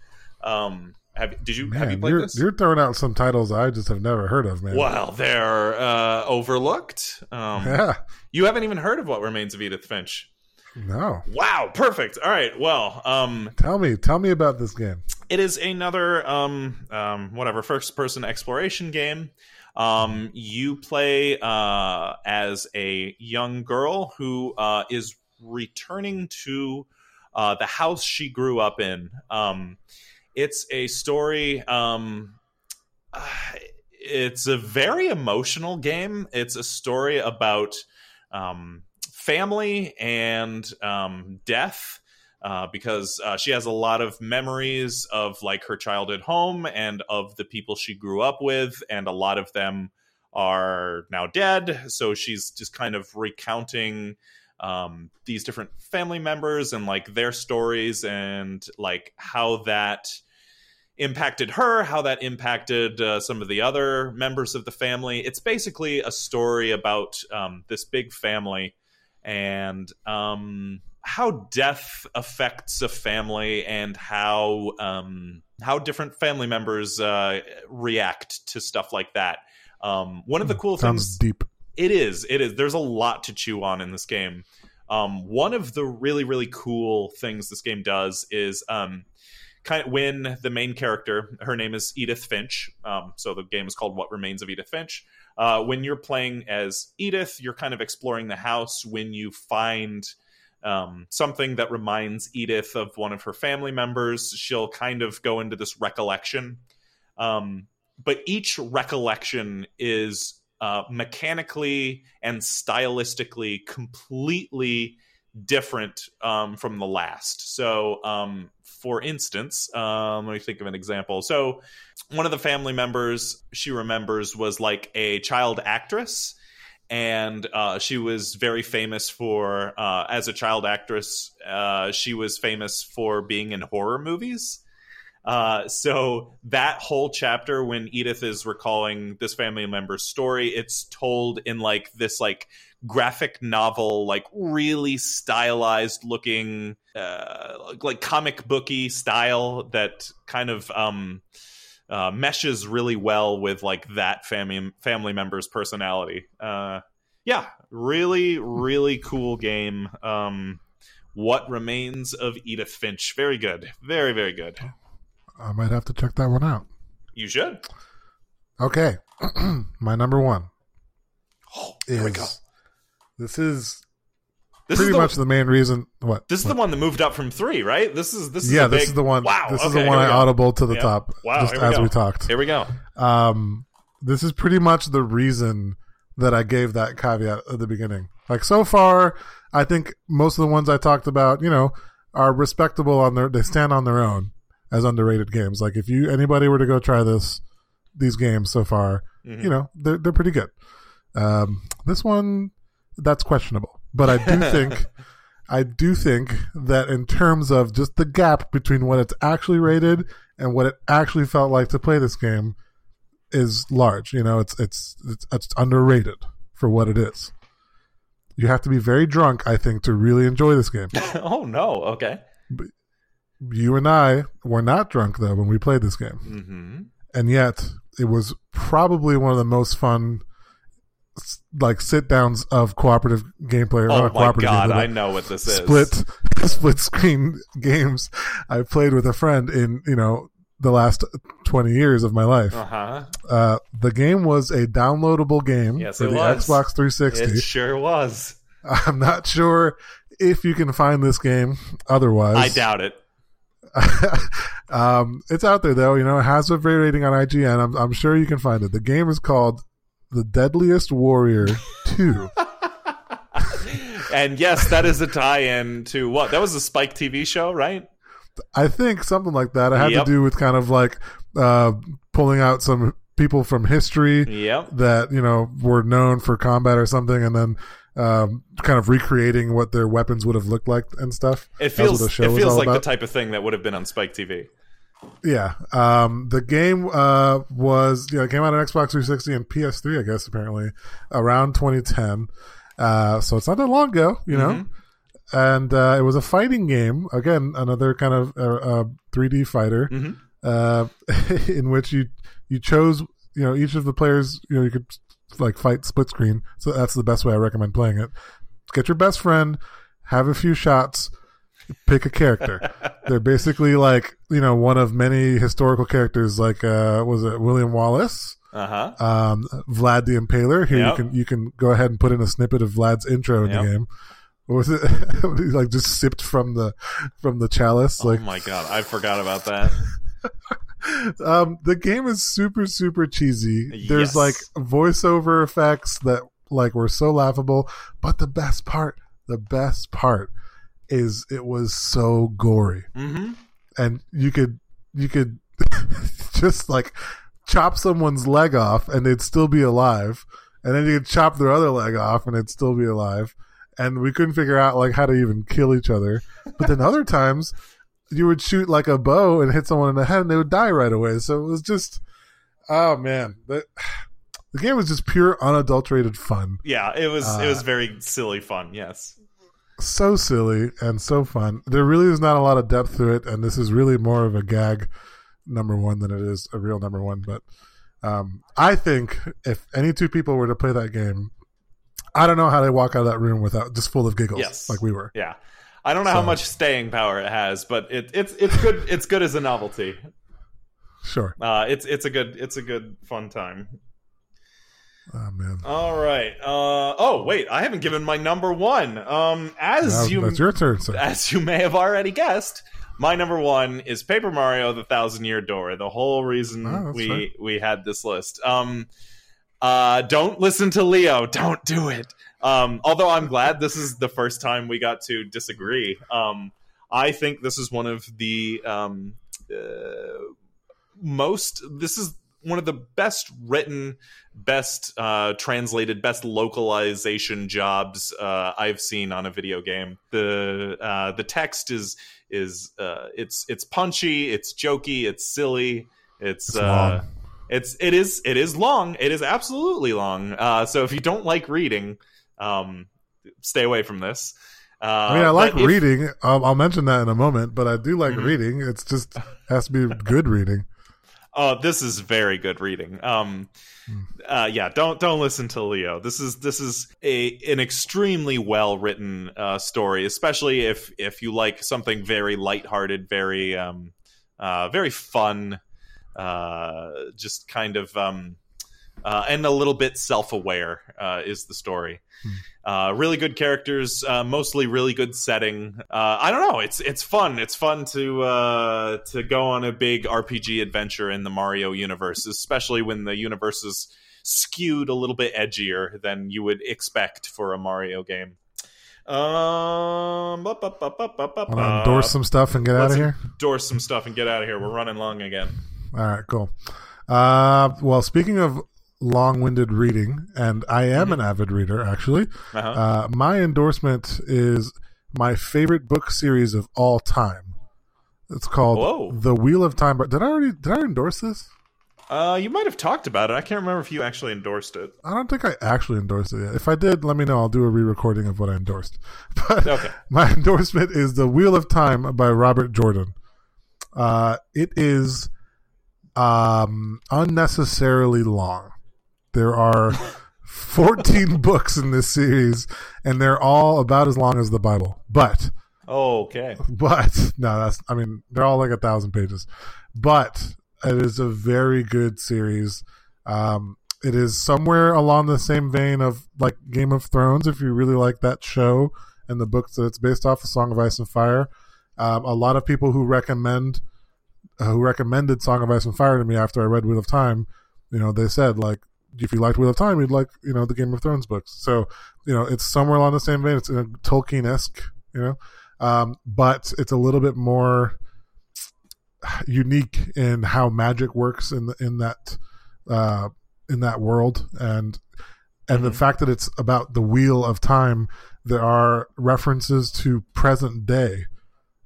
Speaker 1: Um, have did you have you played
Speaker 2: you're,
Speaker 1: this?
Speaker 2: you're throwing out some titles I just have never heard of, man.
Speaker 1: Well, they're uh, overlooked. Um,
Speaker 2: Yeah.
Speaker 1: You haven't even heard of What Remains of Edith Finch.
Speaker 2: No.
Speaker 1: Wow, perfect. All right. Well, um,
Speaker 2: Tell me, tell me about this game.
Speaker 1: it is another um, um, whatever first person exploration game. Um, you play uh, as a young girl who uh, is returning to uh, the house she grew up in. Um, it's a story. Um, *sighs* it's a very emotional game. It's a story about um, family and um, death uh, because uh, she has a lot of memories of like her childhood home and of the people she grew up with, and a lot of them are now dead. So she's just kind of recounting um, these different family members and like their stories and like how that impacted her, how that impacted uh, some of the other members of the family. It's basically a story about um, this big family and um, how death affects a family and how um, how different family members uh, react to stuff like that. Um, one of the cool
Speaker 2: Sounds
Speaker 1: things
Speaker 2: deep.
Speaker 1: it is. It is. There's a lot to chew on in this game. Um, one of the really, really cool things this game does is um, kind of when the main character, her name is Edith Finch. Um, so the game is called What Remains of Edith Finch. Uh, when you're playing as Edith, you're kind of exploring the house. When you find um, something that reminds Edith of one of her family members, she'll kind of go into this recollection. Um, but each recollection is uh, mechanically and stylistically completely different um, from the last. So, um, for instance, um, let me think of an example. So, one of the family members she remembers was like a child actress. And uh, she was very famous for, uh, as a child actress, uh, she was famous for being in horror movies. Uh, so that whole chapter when Edith is recalling this family member's story, it's told in like this like graphic novel, like really stylized looking, uh, like comic booky style that kind of um, uh, meshes really well with like that family family member's personality. Uh, yeah, really, really cool game. Um, what remains of Edith Finch? Very good, very, very good.
Speaker 2: I might have to check that one out.
Speaker 1: You should.
Speaker 2: Okay. *clears throat* My number one
Speaker 1: Oh,
Speaker 2: is
Speaker 1: here we go.
Speaker 2: this is
Speaker 1: This
Speaker 2: pretty
Speaker 1: the,
Speaker 2: much the main reason what
Speaker 1: this is the one that moved up from three, right? This is this is
Speaker 2: yeah
Speaker 1: big,
Speaker 2: this is the one
Speaker 1: Wow,
Speaker 2: this is the one I audible to the
Speaker 1: Yeah.
Speaker 2: top
Speaker 1: Wow,
Speaker 2: just
Speaker 1: we
Speaker 2: as
Speaker 1: go.
Speaker 2: we talked
Speaker 1: Here we go.
Speaker 2: um this is pretty much the reason that I gave that caveat at the beginning like so far I think most of the ones I talked about you know are respectable on their they stand on their own as underrated games like if you anybody were to go try this these games so far
Speaker 1: Mhm.
Speaker 2: you know they're they're pretty good. Um, this one that's questionable, but I do *laughs* think I do think that in terms of just the gap between what it's actually rated and what it actually felt like to play this game is large. You know, it's it's it's, it's underrated for what it is. You have to be very drunk, I think, to really enjoy this game. *laughs*
Speaker 1: oh no. Okay.
Speaker 2: You and I were not drunk though when we played this game,
Speaker 1: hmm
Speaker 2: and yet it was probably one of the most fun like sit downs of cooperative gameplay.
Speaker 1: Oh my
Speaker 2: cooperative
Speaker 1: god,
Speaker 2: gameplay,
Speaker 1: I know what this is.
Speaker 2: split *laughs* split screen games I played with a friend in you know the last twenty years of my life.
Speaker 1: Uh huh.
Speaker 2: Uh, the game was a downloadable game
Speaker 1: Yes,
Speaker 2: for the
Speaker 1: was.
Speaker 2: Xbox 360.
Speaker 1: It sure was. *laughs*
Speaker 2: I'm not sure if you can find this game otherwise.
Speaker 1: I doubt it. *laughs*
Speaker 2: um, it's out there though. You know, it has a very rating on IGN. I'm, I'm sure you can find it. The game is called The Deadliest Warrior Two. *laughs*
Speaker 1: And yes, that is a tie-in to what? That was a Spike TV show, right?
Speaker 2: I think something like that. It had
Speaker 1: Yep.
Speaker 2: to do with kind of like uh, pulling out some people from history
Speaker 1: Yep.
Speaker 2: that you know were known for combat or something, and then um, kind of recreating what their weapons would have looked like and stuff.
Speaker 1: It feels it feels like the type of thing that would have been on Spike TV.
Speaker 2: Yeah. Um, the game uh, was yeah, it came out on Xbox 360 and PS3, I guess, apparently, around 2010. Uh, so it's not that long ago, you know?
Speaker 1: Mhm.
Speaker 2: And uh, it was a fighting game. Again, another kind of uh, uh, 3D fighter
Speaker 1: Mhm.
Speaker 2: uh, *laughs* in which you you chose, you know, each of the players, you know, you could like fight split screen. So that's the best way I recommend playing it. Get your best friend, have a few shots, pick a character. They're basically like you know one of many historical characters. Like uh, was it William Wallace,
Speaker 1: Uh huh.
Speaker 2: um, Vlad the Impaler? Here
Speaker 1: Yep.
Speaker 2: you can you can go ahead and put in a snippet of Vlad's intro in
Speaker 1: Yep.
Speaker 2: the game. What was it? *laughs* he like just sipped from the from the chalice. Like
Speaker 1: oh my god, I forgot about that. *laughs*
Speaker 2: um, the game is super super cheesy. There's like voiceover effects that like were so laughable, but the best part, the best part is it was so gory.
Speaker 1: hmm
Speaker 2: and you could you could *laughs* just like chop someone's leg off and they'd still be alive and then you could chop their other leg off and it'd still be alive and we couldn't figure out like how to even kill each other but then other times you would shoot like a bow and hit someone in the head and they would die right away so it was just oh man the, *sighs* the game was just pure unadulterated fun
Speaker 1: Yeah, it was it
Speaker 2: Uh,
Speaker 1: was very silly fun. Yes.
Speaker 2: So silly and so fun. There really is not a lot of depth to it, and this is really more of a gag number one than it is a real number one. But um, I think if any two people were to play that game, I don't know how they walk out of that room without just full of giggles,
Speaker 1: Yes.
Speaker 2: like we were.
Speaker 1: Yeah. I don't know how much staying power it has, but it, it's it's good. It's good as a novelty.
Speaker 2: Sure.
Speaker 1: Uh, it's it's a good it's a good fun time.
Speaker 2: Oh man,
Speaker 1: All right. Uh, oh wait, I haven't given my number one. Um, as you
Speaker 2: that's your turn, sir.
Speaker 1: as you may have already guessed, my number one is Paper Mario: The Thousand Year Door. The whole reason
Speaker 2: Oh,
Speaker 1: we
Speaker 2: right.
Speaker 1: we had this list. Um, uh, don't listen to Leo. Don't do it. Um, although I'm glad this is the first time we got to disagree. Um, I think this is one of the um, uh, most. This is one of the best written, best uh, translated, best localization jobs uh, I've seen on a video game. The uh, the text is is uh, it's it's punchy, it's jokey, it's silly, it's.
Speaker 2: It's
Speaker 1: uh, it's it is it is long. It is absolutely long. Uh, so if you don't like reading, um, stay away from this. Uh,
Speaker 2: I mean, I like
Speaker 1: if-
Speaker 2: reading. I'll, I'll mention that in a moment, but I do like
Speaker 1: Mhm.
Speaker 2: reading. It's just has to be good reading.
Speaker 1: Oh, this is very good reading. Um,
Speaker 2: Hmm.
Speaker 1: uh, yeah, don't don't listen to Leo. This is this is a an extremely well written uh, story, especially if if you like something very lighthearted, very um, uh, very fun, uh, just kind of um, uh, and a little bit self aware uh, is the story. Uh, really good characters, uh, mostly really good setting. Uh, I don't know. It's it's fun. It's fun to uh, to go on a big RPG adventure in the Mario universe, especially when the universe is skewed a little bit edgier than you would expect for a Mario game. Um,
Speaker 2: Want to endorse some stuff and get out of here?
Speaker 1: endorse some stuff and get out of here. We're running long again.
Speaker 2: All right, cool. Uh, well, speaking of long-winded reading, and I am an avid reader, actually.
Speaker 1: Uh-huh.
Speaker 2: Uh, my endorsement is my favorite book series of all time. It's called
Speaker 1: Whoa.
Speaker 2: The Wheel of Time. Did I already did I endorse this?
Speaker 1: Uh, you might have talked about it. I can't remember if you actually endorsed it.
Speaker 2: I don't think I actually endorsed it yet. If I did, let me know. I'll do a re-recording of what I endorsed. *laughs* But
Speaker 1: Okay. *laughs*
Speaker 2: my endorsement is The Wheel of Time by Robert Jordan. Uh, it is um, unnecessarily long. There are 14 *laughs* books in this series, and they're all about as long as the Bible. But, Oh,
Speaker 1: Okay.
Speaker 2: but, no, that's, I mean, they're all like a thousand pages. But it is a very good series. Um, it is somewhere along the same vein of like Game of Thrones, if you really like that show and the books that it's based off, of Song of Ice and Fire. Um, a lot of people who recommend uh, who recommended Song of Ice and Fire to me after I read Wheel of Time, you know, they said like if you liked Wheel of Time, you'd like you know the Game of Thrones books. So you know, it's somewhere along the same vein. It's in a Tolkien esque, you know, um, but it's a little bit more unique in how magic works in the, in that uh, in that world and and the
Speaker 1: Mhm.
Speaker 2: fact that it's about the wheel of time there are references to present day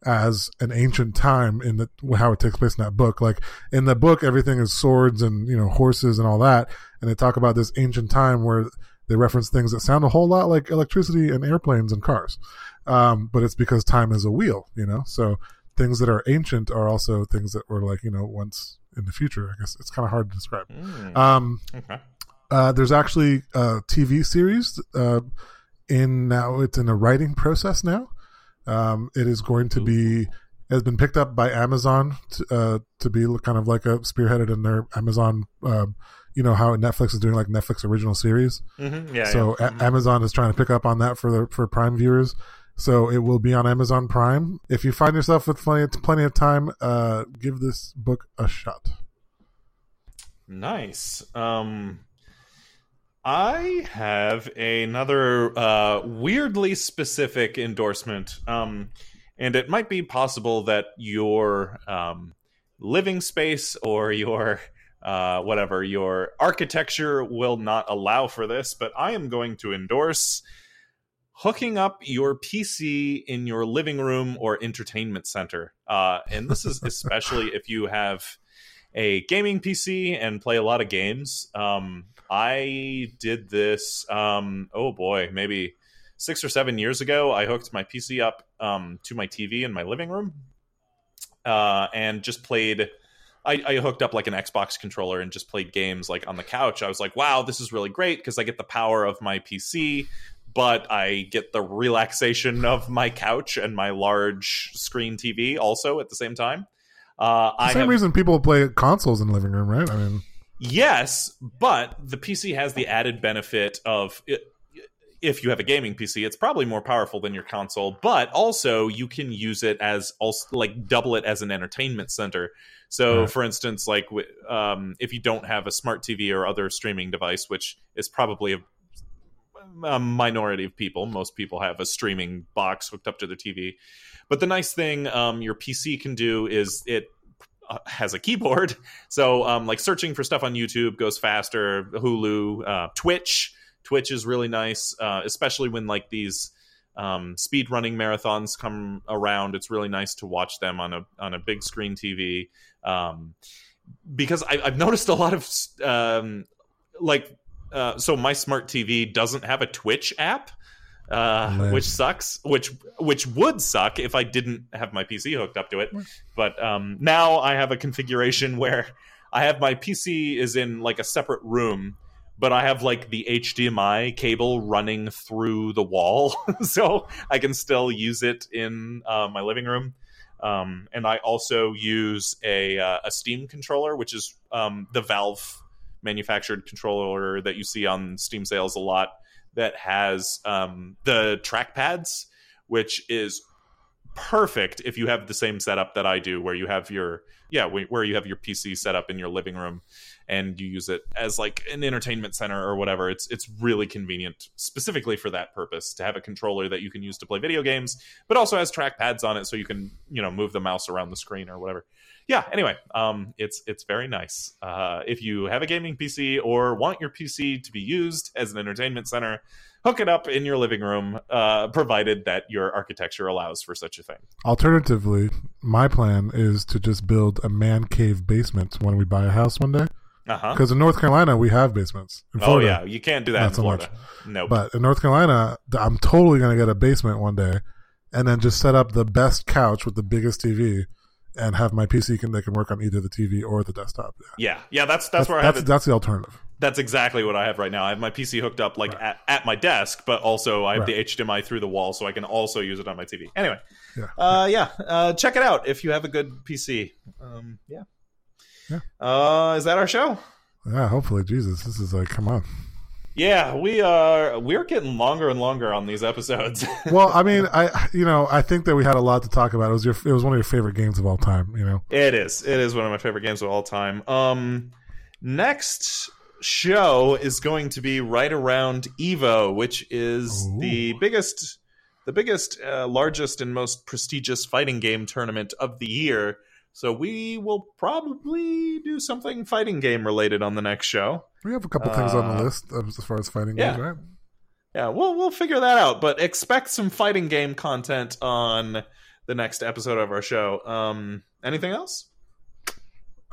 Speaker 2: as an ancient time in the how it takes place in that book like in the book everything is swords and you know horses and all that and they talk about this ancient time where they reference things that sound a whole lot like electricity and airplanes and cars um, but it's because time is a wheel you know so things that are ancient are also things that were like you know once in the future i guess it's kind of hard to describe
Speaker 1: Mm,
Speaker 2: um,
Speaker 1: okay.
Speaker 2: uh, there's actually a TV series uh, in now. It's in a writing process now. Um, it is going to be has been picked up by Amazon to, uh, to be kind of like a spearheaded in their Amazon. Um, you know how Netflix is doing like Netflix original series.
Speaker 1: Mhm, Yeah.
Speaker 2: so
Speaker 1: yeah.
Speaker 2: A- Amazon is trying to pick up on that for the for Prime viewers. So it will be on Amazon Prime. If you find yourself with plenty of, plenty of time, uh, give this book a shot.
Speaker 1: Nice. Um, I have another uh, weirdly specific endorsement, um, and it might be possible that your um, living space or your uh, whatever your architecture will not allow for this, but I am going to endorse hooking up your PC in your living room or entertainment center. Uh, and this is *laughs* especially if you have a gaming PC and play a lot of games. Um, I did this, um, oh boy, maybe six or seven years ago. I hooked my PC up um, to my TV in my living room uh, and just played. I, I hooked up like an Xbox controller and just played games like on the couch. I was like, wow, this is really great because I get the power of my PC, but I get the relaxation of my couch and my large screen TV also at the same time. Uh,
Speaker 2: The
Speaker 1: I
Speaker 2: same
Speaker 1: have,
Speaker 2: reason people play consoles in the living room, right? I mean,
Speaker 1: yes, but the PC has the added benefit of i- if you have a gaming PC, it's probably more powerful than your console, but also you can use it as also like double it as an entertainment center. So, for instance, like um, if you don't have a smart TV or other streaming device, which is probably a, a minority of people, most people have a streaming box hooked up to their TV. But the nice thing um, your PC can do is it uh, has a keyboard, *laughs* so um, like searching for stuff on YouTube goes faster. Hulu, uh, Twitch, Twitch is really nice, uh, especially when like these um, speed running marathons come around. It's really nice to watch them on a on a big screen TV. Um, because I, I've noticed a lot of um, like uh, so my smart TV doesn't have a Twitch app, uh, which sucks. Which which would suck if I didn't have my PC hooked up to it. But um, now I have a configuration *laughs* where I have my PC is in like a separate room, but I have like the HDMI cable running through the wall, *laughs* so I can still use it in uh, my living room. Um, and I also use a uh, a Steam controller, which is um, the Valve manufactured controller that you see on Steam sales a lot. That has um, the trackpads, which is perfect if you have the same setup that I do, where you have your yeah, where you have your PC set up in your living room and you use it as like an entertainment center or whatever. It's it's really convenient specifically for that purpose to have a controller that you can use to play video games, but also has trackpads on it so you can you know move the mouse around the screen or whatever. Yeah. Anyway, um, it's it's very nice. Uh, if you have a gaming PC or want your PC to be used as an entertainment center, hook it up in your living room, uh, provided that your architecture allows for such a thing.
Speaker 2: alternatively, my plan is to just build a man cave basement when we buy a house one day. Because in North Carolina, we have basements. In
Speaker 1: Oh yeah, you can't do that in
Speaker 2: so
Speaker 1: Florida. Nope.
Speaker 2: But in North Carolina, I'm totally going to get a basement one day and then just set up the best couch with the biggest TV and have my PC can they can work on either the TV or the desktop.
Speaker 1: Yeah, yeah, that's that's, where I
Speaker 2: that's,
Speaker 1: have it.
Speaker 2: that's the alternative.
Speaker 1: That's exactly what I have right now. I have my PC hooked up like at, at my desk, but also I have the HDMI through the wall, so I can also use it on my TV. Anyway,
Speaker 2: Yeah.
Speaker 1: uh, yeah, uh, check it out if you have a good PC. Um, yeah,
Speaker 2: Yeah.
Speaker 1: Uh, is that our show?
Speaker 2: Yeah, hopefully, Jesus, this is like, come on.
Speaker 1: Yeah, we are. We're getting longer and longer on these episodes. *laughs*
Speaker 2: Well, I mean, I you know, I think that we had a lot to talk about. It was your, it was one of your favorite games of all time. You know,
Speaker 1: It is. It is one of my favorite games of all time. Um, next show is going to be right around Evo, which is
Speaker 2: Ooh.
Speaker 1: the biggest, the biggest, uh, largest, and most prestigious fighting game tournament of the year. So we will probably do something fighting game related on the next show.
Speaker 2: we have a couple things on
Speaker 1: Uh,
Speaker 2: the list as far as fighting
Speaker 1: yeah.
Speaker 2: goes, right?
Speaker 1: Yeah, we'll we'll figure that out. But expect some fighting game content on the next episode of our show. Um, anything else?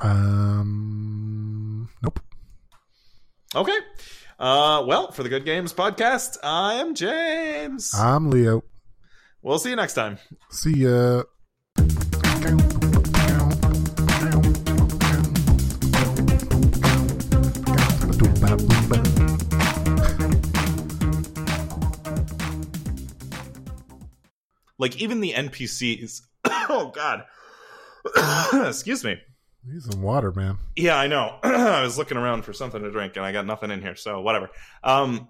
Speaker 2: Um, nope.
Speaker 1: Okay. Uh, well, for the Good Games podcast, I am James.
Speaker 2: I'm Leo.
Speaker 1: we'll see you next time.
Speaker 2: See ya.
Speaker 1: Like even the NPCs. *coughs* oh God. *coughs* Excuse me.
Speaker 2: Need some water, man.
Speaker 1: Yeah, I know. *coughs* I was looking around for something to drink and I got nothing in here, so whatever. Um,